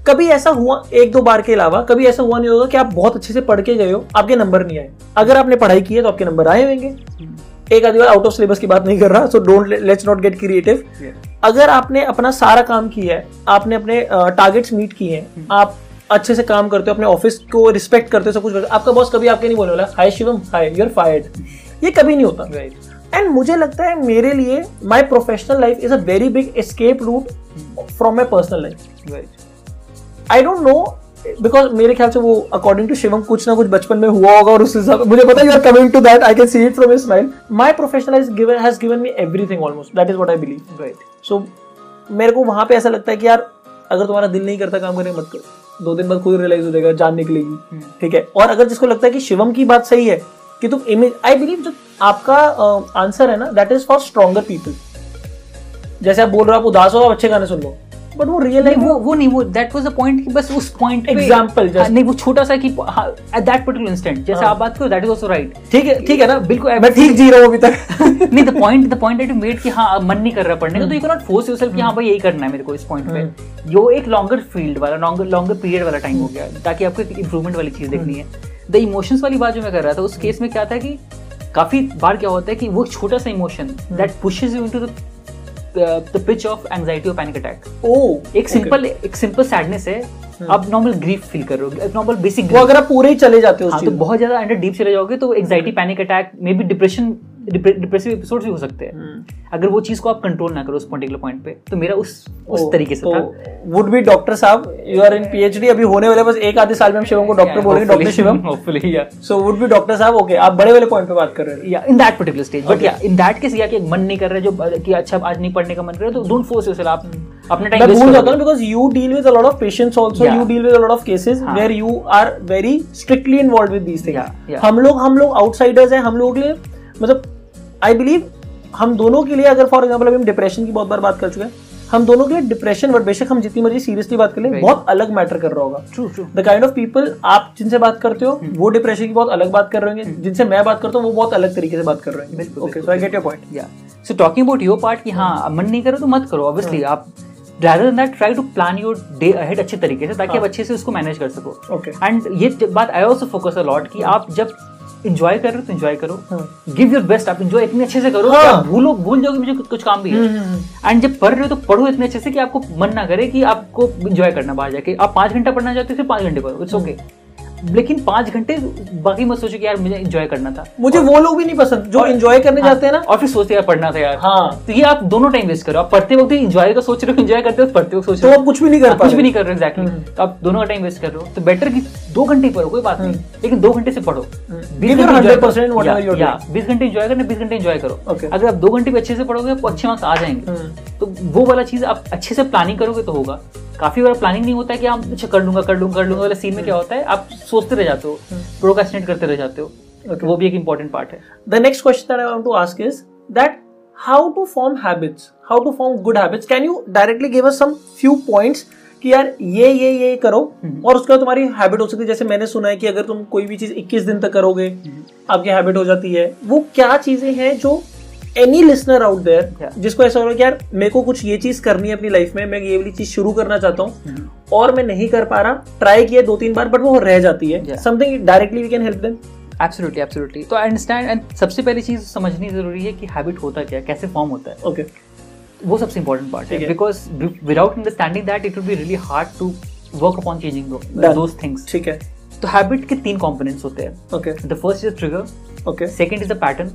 कभी ऐसा हुआ एक दो बार के अलावा कभी ऐसा हुआ नहीं होगा कि आप बहुत अच्छे से पढ़ के गए हो आपके नंबर नहीं आए। अगर आपने पढ़ाई की है तो आपके नंबर आए होंगे। एक आदमी आउट ऑफ़ सिलेबस की बात नहीं कर रहा so don't let's not get creative अगर आपने अपना सारा काम किया है आपने अपने टारगेट्स मीट किए हैं hmm. आप अच्छे से काम करते हो अपने ऑफ़िस को रिस्पेक्ट करते हो सब कुछ करते हो आपका बॉस कभी आपके नहीं बोलने वाला hi Shivam hi you are fired ये कभी नहीं होता। राइट एंड मुझे लगता है मेरे लिए my professional life is a very big escape route from my personal life I don't know because मेरे ख्याल से वो अकॉर्डिंग टू शिवम कुछ ना कुछ बचपन में हुआ होगा और उस हिसाब से मुझे पता you are coming to that I can see it from his smile my professional is given has given me everything almost that is what I believe right so मेरे को वहाँ पे ऐसा लगता है कि यार अगर तुम्हारा दिल नहीं करता काम करने मत करो। दो दिन बाद खुद रियलाइज़ हो जाएगा जान निकलेगी। hmm. ठीक है? और अगर जिसको लगता है कि शिवम की बात सही है कि तुम इमेज आई बिलीव जो आपका आंसर uh, है ना that is for stronger people जैसे आप बोल रहे हो आप उदास हो आप अच्छे गाने सुन लो। बट वो रियल है वो वो नहीं वो दैट वाज द पॉइंट कि बस उस पॉइंट एग्जांपल जस्ट नहीं वो छोटा सा कि एट दैट पर्टिकुलर इंस्टेंट जैसे हाँ। आप बात करो दैट इज़ आल्सो राइट ठीक है ठीक है ना? बिल्कुल मैं ठीक जी रहा हूँ अभी तक। नहीं the point the point that you made कि हाँ मन नहीं कर रहा पढ़ने का तो you can not force yourself कि हाँ भाई यही करना है मेरे को इस पॉइंट पे। जो एक लॉन्गर फ़ील्ड वाला लॉन्गर लॉन्गर पीरियड वाला टाइम हो गया ताकि आपको एक इंप्रूवमेंट वाली चीज़ देखनी है। द इमोशंस वाली बात जो मैं कर रहा था उस केस में क्या था कि काफ़ी बार क्या होता है कि वो छोटा सा emotion that pushes you into the the pitch of anxiety और पैनिक अटैक ओ एक सिंपल एक सिंपल सैडनेस है अब आप नॉर्मल ग्रीफ फील कर रहे हो नॉर्मल बेसिक वो अगर आप पूरे ही चले जाते हो हाँ, तो बहुत ज़्यादा अंडर डीप चले जाओगे तो anxiety panic attack maybe depression depressive episode भी हो सकते हैं। hmm. अगर वो चीज़ को आप कंट्रोल ना करो उस पर्टिकुलर पॉइंट पे तो मेरा उस उस तरीके से तो था। वुड बी डॉक्टर साहब यू आर इन पीएचडी अभी होने वाले बस एक आधे साल में हम शिवम को डॉक्टर बोलेंगे doctor Shivam. Hopefully yeah so would be doctor साहब ओके आप बड़े वाले पॉइंट पे बात कर रहे हैं। Yeah in that particular stage but yeah in that case या कि मन नहीं कर रहा जो कि अच्छा आज नहीं पढ़ने का मन कर रहा तो डोंट फोर्स योरसेल्फ आप अपने टाइम मैं भूल जाता हूँ because you deal with a lot of patients also you deal with a lot of cases where you are very strictly involved with these things हम लोग हम लोग आउटसाइडर्स हैं हम लोगों के लिए मतलब आई बिलीव हम दोनों के लिए अगर फॉर एग्ज़ाम्पल अभी हम डिप्रेशन की बहुत बार बात कर चुके हैं हम दोनों के लिए डिप्रेशन वर्ड बेशक हम जितनी मर्ज़ी सीरियसली बात कर ले बहुत अलग मैटर कर रहा होगा। True true the kind of people आप जिनसे बात करते हो hmm. वो डिप्रेशन की बहुत अलग बात कर रहे होंगे hmm. जिनसे मैं बात करता हूँ वो बहुत अलग तरीके से बात कर रहे हैं okay so I get your point yeah so talking about your part कि हाँ मन नहीं करो तो मत करो ऑब्वियसली hmm. आप rather than that try to plan your day ahead अच्छे तरीके से ताकि आप हाँ। अच्छे से उसको मैनेज कर सको। एंड ये बात आई ऑल्सो फोकस अलॉट कि आप जब इंजॉय कर रहे हो तो इंजॉय करो गिव योर बेस्ट आप इंजॉय इतने अच्छे से करो हाँ. आप भूलो भूल जाओगे मुझे कुछ काम भी है एंड हम्म, हम्म, हम्म। जब पढ़ रहे हो तो पढ़ो इतने अच्छे से कि आपको मन ना करे कि आपको इंजॉय करना बाहर जाके आप पाँच घंटा पढ़ना चाहते हो पाँच घंटे पढ़ो इट्स ओके लेकिन पाँच घंटे बाकी मत सोचो कि यार मुझे एंजॉय करना था। मुझे वो लोग भी नहीं पसंद जो एंजॉय करने हाँ, जाते हैं ना। और फिर सोचते यार पढ़ना था यार। हाँ। तो ये आप दोनों टाइम वेस्ट करो। आप पढ़ते वक्त एंजॉय का सोच रहे हो एंजॉय करते हो पढ़ते वक्त सोच तो रहे हो। आप कुछ भी नहीं कर हाँ, कुछ भी नहीं कर रहे एग्जैक्टली हम्म। तो आप दोनों का टाइम वेस्ट कर रहे हो। तो बेटर कि दो घंटे पढ़ो कोई बात नहीं। लेकिन दो घंटे से पढ़ो। बीस घंटे enjoy 100% करो। whatever या- you're या, बीस घंटे एंजॉय करना बीस घंटे एंजॉय करो। अगर आप दो घंटे भी अच्छे से पढ़ोगे आपको अच्छे मार्क्स आ जाएँगे। हम्म। तो वो वाला चीज़ आप अच्छे से प्लानिंग करोगे तो होगा। काफ़ी बार प्लानिंग नहीं होता है कि आप अच्छा कर लूँगा कर लूँगा कर लूँगा। वाला सीन में क्या होता है आप सोचते रह जाते हो प्रोकास्टिनेट करते रह जाते हो Okay. तो वो भी एक इंपॉर्टेंट पार्ट है the next question that I want to ask is that how to form habits, how to form good habits. Can you directly give us some few points कि यार ये ये ये करो हम्म। और उसके बाद तुम्हारी हैबिट हो सकती है जैसे मैंने सुना है कि अगर तुम कोई भी चीज़ 21 दिन तक करोगे आपकी हैबिट हो जाती है वो क्या चीज़ें हैं जो एनी लिसनर आउट देयर जिसको ऐसा हो रहा है कि यार मेरे को कुछ ये चीज़ करनी है अपनी लाइफ में मैं ये वाली चीज़ शुरू करना चाहता हूँ और मैं नहीं कर पा रहा ट्राई किया दो तीन बार बट वो रह जाती है। Something directly we can help them absolutely absolutely तो आई अंडरस्टैंड एंड सबसे पहली चीज़ समझनी ज़रूरी है कि हैबिट होता क्या है कैसे फॉर्म होता है। Okay okay. वो सबसे इंपॉर्टेंट पार्ट है। Because without understanding that it will be really hard to work upon changing. Those things ठीक है। तो हैबिट के तीन कंपोनेंट्स होते हैं। Okay the first is trigger okay second is a pattern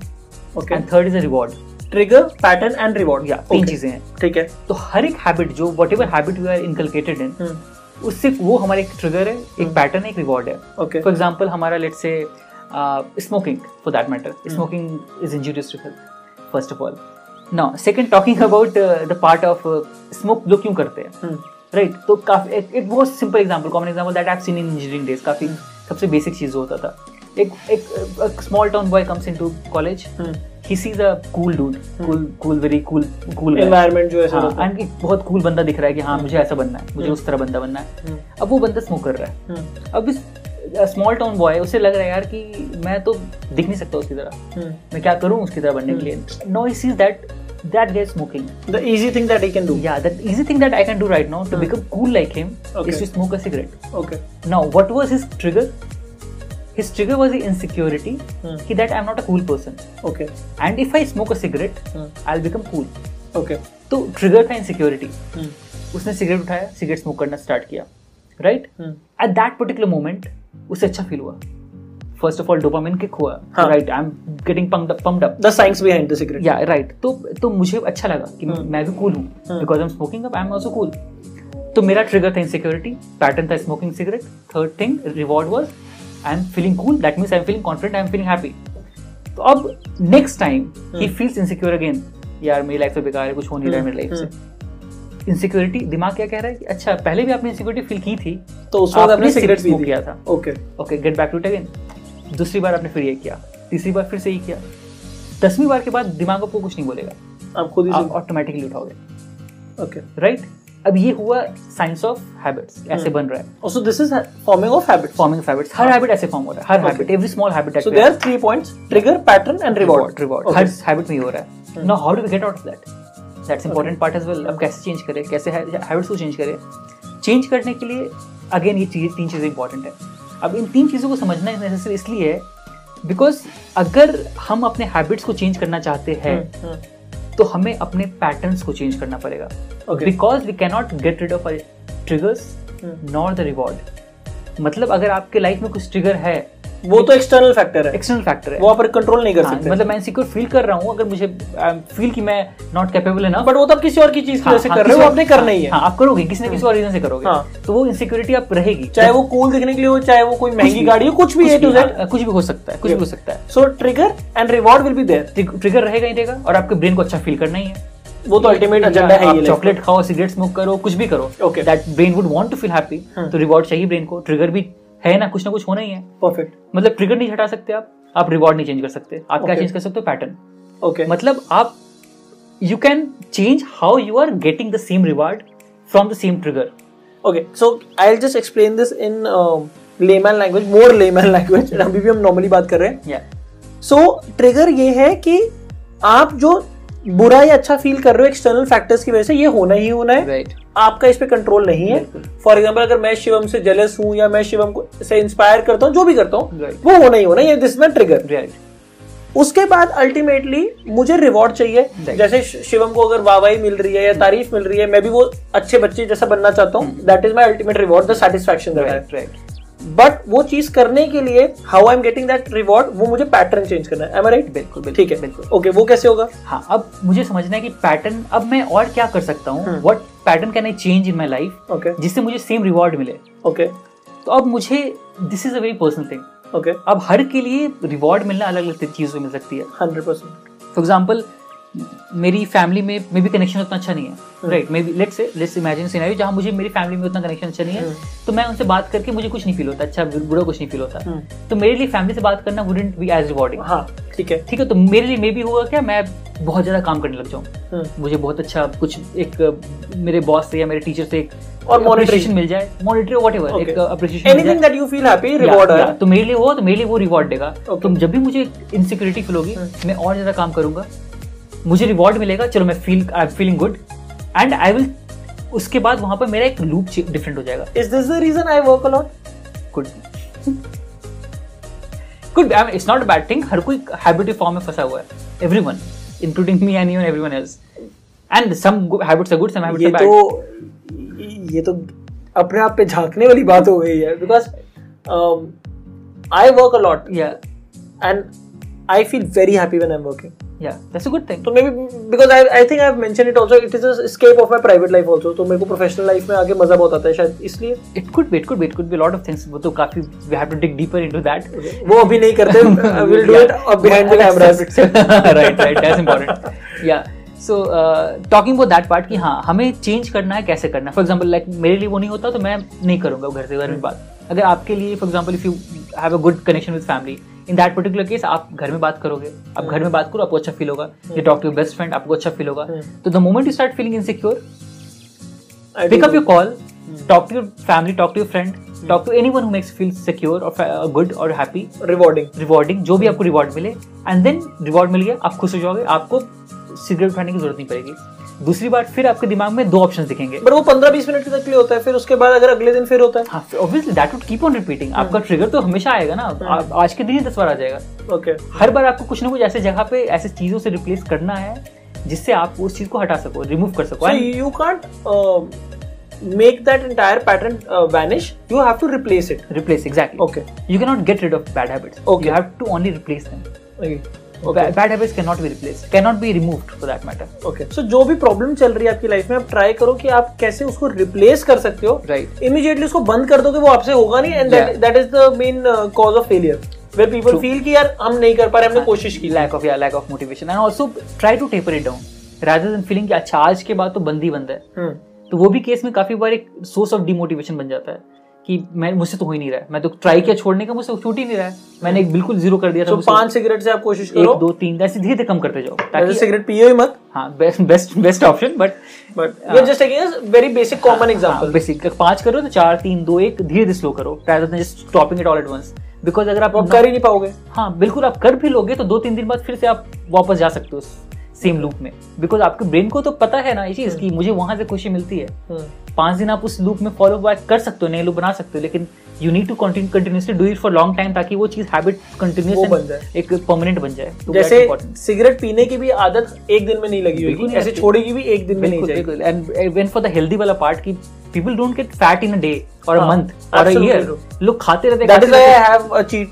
okay and third is a reward trigger pattern and reward या तीन चीज़ें हैं। ठीक है। तो हर एक हैबिट जो whatever habit you are inculcated in hmm, उससे वो हमारा एक ट्रिगर है एक पैटर्न है एक रिवॉर्ड है। ओके फॉर एग्ज़ाम्पल हमारा let say smoking for that matter smoking is injurious to health first of all now second talking about the part of smoke लोग क्यों करते हैं? हम्म, राइट तो काफ़ी एक, बहुत simple example common example that I seen in engineering days काफ़ी सबसे बेसिक चीज़ होता था। एक एक small town boy comes into college. He sees a cool dude cool cool very cool cool environment जो है एंड एक बहुत कूल बंदा दिख रहा है कि हाँ मुझे ऐसा बनना है मुझे उस तरह बंदा बनना है हम्म, अब वो बंदा स्मोक कर रहा है अब इस स्मॉल टाउन बॉय उसे लग रहा है यार कि मैं तो दिख नहीं सकता उसकी तरह। मैं क्या करूँ उसकी तरह बनने के लिए no he sees that that get smoking The easy thing that he can do. Yeah, the easy thing that I can do right now to Hmm. become cool like him Okay. is to smoke a cigarette. Okay. Now, what was his trigger? His trigger was the insecurity Hmm. कि that I'm not a cool person. Okay. And if I smoke a cigarette, Hmm. I'll become cool. Okay. तो trigger था insecurity Hmm. उसने cigarette उठाया cigarette smoke करना start किया right. At that particular moment उसे अच्छा feel हुआ first of all dopamine kick हुआ. Right I am getting pumped up pumped up The science behind the cigarette. या राइट तो तो मुझे अच्छा लगा कि Hmm. मैं भी कूल हूँ. Because I am smoking up I am also cool तो मेरा ट्रिगर था इनसिक्योरिटी पैटर्न था smoking cigarette third thing reward was I am feeling cool that means I am feeling confident I am feeling happy तो अब next time he Hmm. Feels insecure again यार मेरी life तो बेकार है कुछ हो नहीं रहा है Hmm. मेरी लाइफ से। इनसिक्योरिटी दिमाग क्या कह रहा है कि अच्छा पहले भी आपने इनसिक्योरिटी फील की थी तो उस वक्त आपने सिगरेट स्मोक किया था। Okay. Okay get back to it again दूसरी बार आपने फिर ये किया तीसरी बार फिर से ये किया। दसवीं बार के बाद दिमाग आपको कुछ नहीं बोलेगा। आप खुद ही ऑटोमेटिकली उठाओगे Okay. राइट अब ये हुआ साइंस ऑफ़ हैबिट्स ऐसे. बन रहा है। This is ha- forming of habits. Forming habits her habit ऐसे फॉर्म हो रहा है हर habit every small habit So there are three points: trigger, pattern, and reward. Reward her habit में हो रहा है. Now how do we get out of that that's important part as well अब कैसे चेंज करें कैसे हैबिट्स को change करें? चेंज करने के लिए अगेन ये चीज़ तीन चीज़ें इंपॉर्टेंट है। अब इन तीन चीज़ों को समझना नेसेसरी इसलिए है बिकॉज़ अगर हम अपने हैबिट्स को चेंज करना चाहते हैं Hmm, hmm. तो हमें अपने पैटर्न्स को चेंज करना पड़ेगा। Because we cannot get rid of our triggers. Not the reward मतलब अगर आपके लाइफ में कुछ ट्रिगर है वो तो एक्सटर्नल फैक्टर है। एक्सटर्नल फैक्टर है। वो आप कंट्रोल नहीं कर हाँ, सकते। मतलब मैं इनसिक्योर फील कर रहा हूँ अगर मुझे फील कि मैं नॉट कैपेबल है ना बट वो तो आप किसी और की चीज़ की वजह से कर रहे हो आपने करना ही है। हाँ आप करोगे किसी न किसी और रीजन से करोगे। हाँ। तो वो इनसिक्योरिटी आप रहेगी। चाहे वो कूल दिखने के लिए हो चाहे वो कोई महँगी गाड़ी हो कुछ भी ए टू जेड हाँ, कुछ भी हो सकता है कुछ भी हो सकता है। So trigger and reward will be there trigger रहेगा ही रहेगा और आपके ब्रेन को अच्छा फील करना ही है। वो तो अल्टीमेट एजेंडा है ये चॉकलेट खाओ सिगरेट स्मोक करो कुछ भी करो. That brain would want to feel happy. तो रिवॉर्ड चाहिए ब्रेन को। ट्रिगर भी है ना कुछ ना कुछ होना ही है। परफेक्ट मतलब ट्रिगर नहीं हटा सकते आप आप रिवॉर्ड नहीं चेंज कर सकते। आप क्या चेंज कर सकते हो पैटर्न ओके मतलब आप you can change how you are getting the same reward from the same trigger okay so I will just explain this in layman language more layman language अभी भी हम नॉर्मली बात कर रहे हैं। सो ट्रिगर so, ये है कि आप जो बुरा या अच्छा फील कर रहे हो एक्सटर्नल फैक्टर्स की वजह से ये होना ही होना है। राइट आपका इस पे कंट्रोल नहीं है। फॉर एग्ज़ाम्पल अगर मैं शिवम से जेलस हूँ या मैं शिवम को से इंस्पायर करता हूँ जो भी करता हूँ Right. वो होना ही होना है। ये दिस में ट्रिगर राइट उसके बाद अल्टीमेटली मुझे रिवॉर्ड चाहिए। Right. जैसे शिवम को अगर वाहवाही मिल रही है या तारीफ़ मिल रही है मैं भी वो अच्छे बच्चे जैसा बनना चाहता हूँ। That is my ultimate reward the satisfaction right but वो चीज़ करने के लिए how I am getting that reward वो मुझे पैटर्न चेंज करना है। राइट बिल्कुल बिल्कुल ठीक है। बिल्कुल। ओके वो कैसे होगा? हाँ अब मुझे समझना है कि पैटर्न अब मैं और क्या कर सकता हूँ। What pattern can I change in my life okay जिससे मुझे सेम रिवॉर्ड मिले। ओके तो अब मुझे this is a very personal thing okay अब हर के लिए रिवॉर्ड मिलना अलग अलग चीज़ों से मिल सकती है। हंड्रेड परसेंट फॉर एग्ज़ाम्पल मेरी फैमिली में मे भी कनेक्शन उतना अच्छा नहीं है। Right maybe let's say let's imagine scenario जहाँ मुझे मेरी फैमिली में उतना कनेक्शन अच्छा नहीं है हम्म। तो मैं उनसे बात करके मुझे कुछ नहीं फील होता अच्छा बुरा कुछ नहीं फील होता। हम्म। तो मेरे लिए फैमिली से बात करना वुडेंट बी एज रिवॉर्डिंग हाँ ठीक है। ठीक है तो मेरे लिए मे भी होगा क्या मैं बहुत ज़्यादा काम करने लग जाऊँ। हम्म। मुझे बहुत अच्छा कुछ एक मेरे बॉस से या मेरे टीचर से एक और appreciation मिल जाए। मॉनिटरी वट एवर एक appreciation anything that you feel happy reward है। तो मेरे लिए वो तो मेरे लिए वो रिवॉर्ड देगा. तो जब भी मुझे इनसिक्योरिटी फील होगी। मैं और ज़्यादा काम करूँगा। मुझे रिवॉर्ड मिलेगा चलो मैं feel I am feeling good and I will उसके बाद वहाँ पर मेरा एक लूप डिफरेंट हो जाएगा। Is this the reason I work a lot good good it's not bad thing हर कोई हैबिट फॉर्म में फंसा हुआ है। Everyone including me and even everyone else and some habits are good some habits ये are bad तो ये तो अपने आप पे झांकने वाली बात हो गई है because I work a lot या and very happy when I am working या दैट्स अ गुड थिंग तो maybe because I I think I have mention it also it is a escape of my private life also तो मेरे को professional life में आगे मज़ा बहुत आता है शायद इसलिए। It could be it could be it could be lot of things वो तो काफ़ी we have to dig deeper into that वो अभी नहीं करते will do it behind the cameras right right that's important या so talking about that part कि हाँ हमें चेंज करना है कैसे करना है? फॉर एग्ज़ाम्पल लाइक मेरे लिए वो नहीं होता तो मैं नहीं करूँगा घर से घर में बात। अगर आपके लिए for example if you have a good connection with family in that particular case आप घर में बात करोगे आप घर में बात करो आपको अच्छा फील होगा। You talk to best friend आपको अच्छा फील होगा। हम्म। तो the moment you start feeling insecure pick up your call talk to your family talk to your friend talk to anyone who makes you feel secure or fa- uh, good rewarding rewarding जो भी आपको reward मिले। And then reward मिल गया आप खुश हो जाओगे आपको सिगरेट उठाने की ज़रूरत नहीं पड़ेगी। दूसरी बात फिर आपके दिमाग में दो ऑप्शन दिखेंगे। बट वो 15-20 मिनट तक के लिए होता है फिर उसके बाद अगर अगले दिन फिर होता है। हाँ obviously that would keep on repeating आपका ट्रिगर तो हमेशा आएगा ना। आ- आज के दिन ही दस बार आ जाएगा। ओके हर बार आपको कुछ ना कुछ ऐसे जगह पे ऐसे चीज़ों से रिप्लेस करना है जिससे आप उस चीज़ को हटा सको रिमूव कर सको। You uh, make that entire pattern uh, vanish. You have to replace it. replace exactly. Okay. you cannot get rid of bad habits. Okay. you have to only replace them. Okay. Bad habits cannot be replaced cannot be removed for that matter. Okay so जो भी problem चल रही है आपकी life में आप try करो कि आप कैसे उसको रिप्लेस कर सकते हो। Right. इमीडिएटली उसको बंद कर दोगे वो आपसे होगा नहीं and Yeah. That is the main cause of failure where people True. Feel कि यार हम नहीं कर पा रहे हमने कोशिश की। lack of yeah lack of motivation. And also try to taper it down rather than feeling कि अच्छा आज के बाद तो बंद ही बंद है। हम्म। तो वो भी केस में काफ़ी बार एक सोर्स ऑफ़ डिमोटिवेशन बन जाता है। कि मैं मुझसे तो हो ही नहीं रहा है। मैं तो ट्राई किया छोड़ने का मुझसे छूट ही नहीं रहा है। मैंने एक बिल्कुल ज़ीरो कर दिया था तो पाँच सिगरेट से आप कोशिश एक करो दो तीन ऐसे धीरे धीरे कम करते जाओ ताकि सिगरेट पियो ही मत। हाँ best best option but but just taking very basic common example basic पाँच करो तो चार तीन दो एक धीरे धीरे स्लो करो। than just stopping it all at because अगर आप आप कर ही नहीं पाओगे। हाँ बिल्कुल आप कर भी लोगे तो दो तीन दिन बाद फिर से आप वापस जा सकते हो। सेम लूप में। बिकॉज़ आपके ब्रेन को तो पता है ना ये चीज़ कि मुझे वहाँ से खुशी मिलती है। हम्म। पाँच दिन आप उस लूप में फॉलो बैक कर सकते हो नए लूप बना सकते हो लेकिन you need to continuously do it for long time ताकि वो चीज़ हैबिट कंटिन्यूस बन जाए। एक परमानेंट बन जाए तो जैसे सिगरेट पीने की भी आदत एक दिन में नहीं लगी होगी ऐसे छोड़ेगी भी एक दिन में नहीं जाएगी। And when for the healthy वाला पार्ट की people don't get fat in a day और अ हाँ, मंथ और अ ईयर लोग खाते रहते that is I have a cheat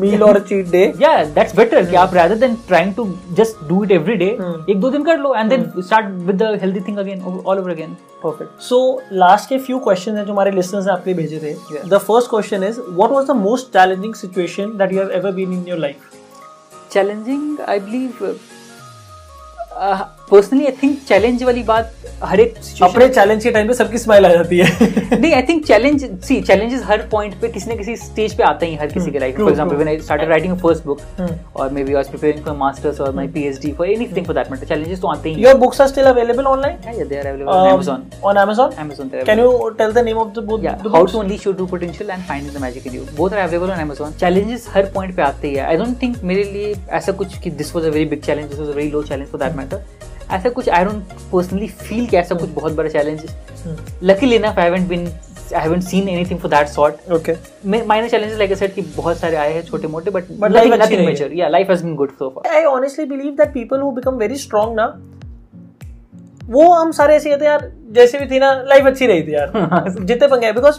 meal और चीट डे दैट्स बेटर कि आप rather than trying to just do it every day एक दो दिन कर लो and then start with the healthy thing again all over again perfect so last के few question है जो हमारे लिसनर्स आपके भेजे थे. The first question is what was the most challenging situation that you have ever been in your life challenging I believe personally I think challenge वाली बात हर एक अपने चैलेंज के टाइम पे सबकी स्माइल आ जाती है। नहीं I think challenge see challenges हर पॉइंट पे किसी न किसी स्टेज पे आते ही हर किसी के life for example when I started writing a first book Hmm. और maybe I was preparing for masters और my PhD for anything for that matter challenges तो आते ही your books are still available online हैं they are available on Amazon. on Amazon? Amazon can you tell the name of the book? Yeah the how books? to unleash your true potential and find the magic in you. Both are available on amazon. Challenges हर point पे आते ही है। I don't think मेरे लिए ऐसा कुछ कि this was a very big challenge this was a very low challenge for that matter ऐसा कुछ आई डोंट पर्सनली फील किया ऐसा कुछ बहुत बड़ा चैलेंज लकी लेना I haven't been I haven't seen anything for that sort okay minor challenges like I said बहुत सारे आए हैं छोटे मोटे but life has been good so far I honestly believe that people who become very strong ना वो हम सारे ऐसे कहते यार जैसे भी थी ना लाइफ अच्छी रही थी यार. जितने पंगे because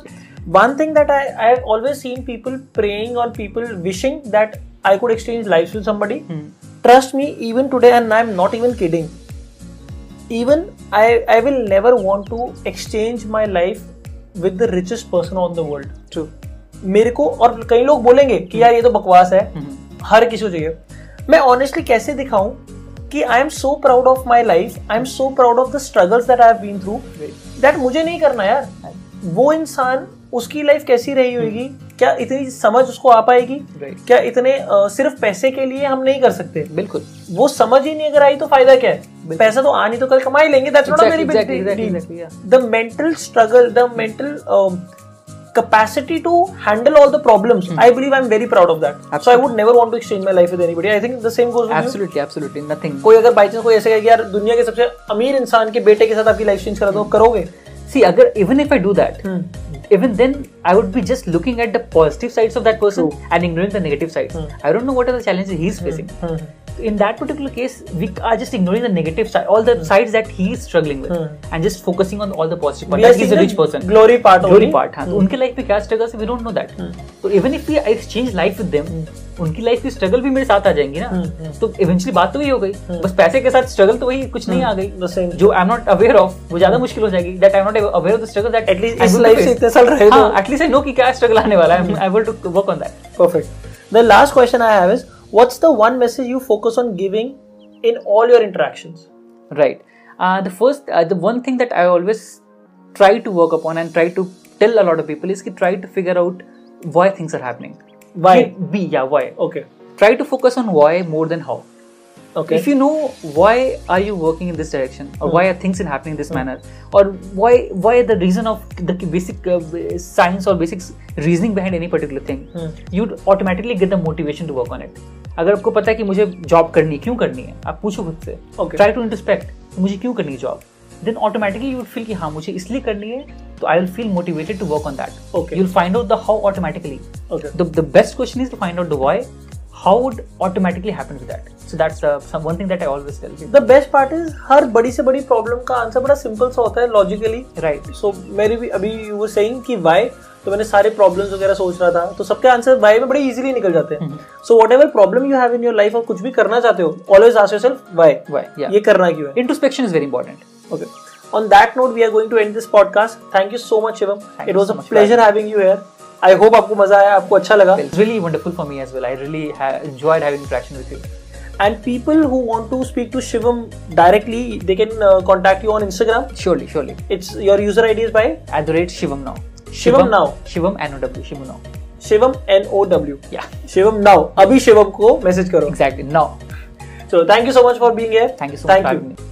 one thing that I I have always seen people praying और people wishing that I could exchange life with somebody trust me even today and I am not even kidding Even I, I will never want to exchange my life with the richest person on the world. True. मेरे को और कई लोग बोलेंगे कि यार ये तो बकवास है Hmm. हर किसी को चाहिए मैं ऑनेस्टली कैसे दिखाऊँ कि I am so proud of my life I am so proud of the struggles that I have been through that मुझे नहीं करना यार वो इंसान उसकी लाइफ कैसी रही होगी क्या इतनी समझ उसको आ पाएगी Right. क्या इतने अ, सिर्फ़ पैसे के लिए हम नहीं कर सकते बिल्कुल वो समझ ही नहीं अगर आई तो फ़ायदा क्या है पैसा तो आ नहीं तो कल कमा ही लेंगे अ mental struggle, the mental um, capacity to handle all the problems. Hmm. I believe I'm very proud of that. Absolutely. So I Hmm. Would never want to exchange my life with anybody. I think the same goes with absolutely, you. Absolutely, absolutely. Nothing. कोई अगर by chance कोई ऐसे कहे कि यार दुनिया के सबसे अमीर इंसान के बेटे के साथ आपकी लाइफ चेंज करा दो करोगे See, agar, even if I do that, Hmm. even then I would be just looking at the positive sides of that person and ignoring the negative sides. Hmm. I don't know what are the challenges he's facing. In that particular case, we are just ignoring the negative side, all the sides that he is struggling with, Hmm. and just focusing on all the positive part. We are That he's a seeing rich the person. glory part Glory only. part. हाँ, तो उनके life में क्या struggles है we don't know that तो even if we exchange life with them उनकी life की struggle भी मेरे साथ आ जाएँगी ना। तो इवेंचुअली बात तो वही हो गई। बस पैसे के साथ स्ट्रगल तो वही कुछ नहीं आ गई। जो I am not aware of वो ज़्यादा मुश्किल हो जाएगी। That I am not aware of the struggle at least life से नो हाँ, कि क्या स्ट्रगल आने वाला है। I to work on that perfect the last question I have is what's the one message you focus on giving in all your interactions right the first the one thing that I always try to work upon and try to tell a lot of people is की try to figure out why things are happening Why? Be yeah why. Okay. Try to focus on why more than how. Okay. If you know why are you working in this direction or mm. why are things in happening in this mm. manner or why why the reason of the basic uh, science or basic reasoning behind any particular thing, mm. you'd automatically get the motivation to work on it. अगर आपको पता है कि मुझे job करनी क्यों करनी है आप पूछो खुद से ट्राई टू इंटरस्पेक्ट मुझे क्यों करनी है job then automatically you feel कि हाँ मुझे इसलिए करनी है तो I will feel motivated to work on that Okay. You will find out the how automatically Okay. the, the best question is to find out the why how would automatically happen with that. So that's uh, some one thing that i always tell people. The best part is हर बड़ी से बड़ी problem का answer बड़ा simple सा होता है logically right so मेरी भी अभी यू वर सेइंग कि व्हाई तो मैंने सारे प्रॉब्लम्स वगैरह सोच रहा था तो सबके आंसर व्हाई में बड़े इजीली निकल जाते हैं. So whatever problem you have in your life और कुछ भी करना चाहते हो always ask yourself why why yeah. ये करना क्यों है? Introspection is very important. Okay on that note we are going to end this podcast thank you so much Shivam Thank it you was so a much for pleasure having you here I hope आपको मजा आया आपको अच्छा लगा it's really wonderful for me as well i really ha- enjoyed having interaction with you and people who want to speak to Shivam directly they can uh, contact you on Instagram surely surely it's your user ID is by at the rate shivam now Shivam now. shivam now shivam now Shivam N O W yeah Shivam now अभी शिवम को message करो exactly now so thank you so much for being here Thank you so much thank for you having me.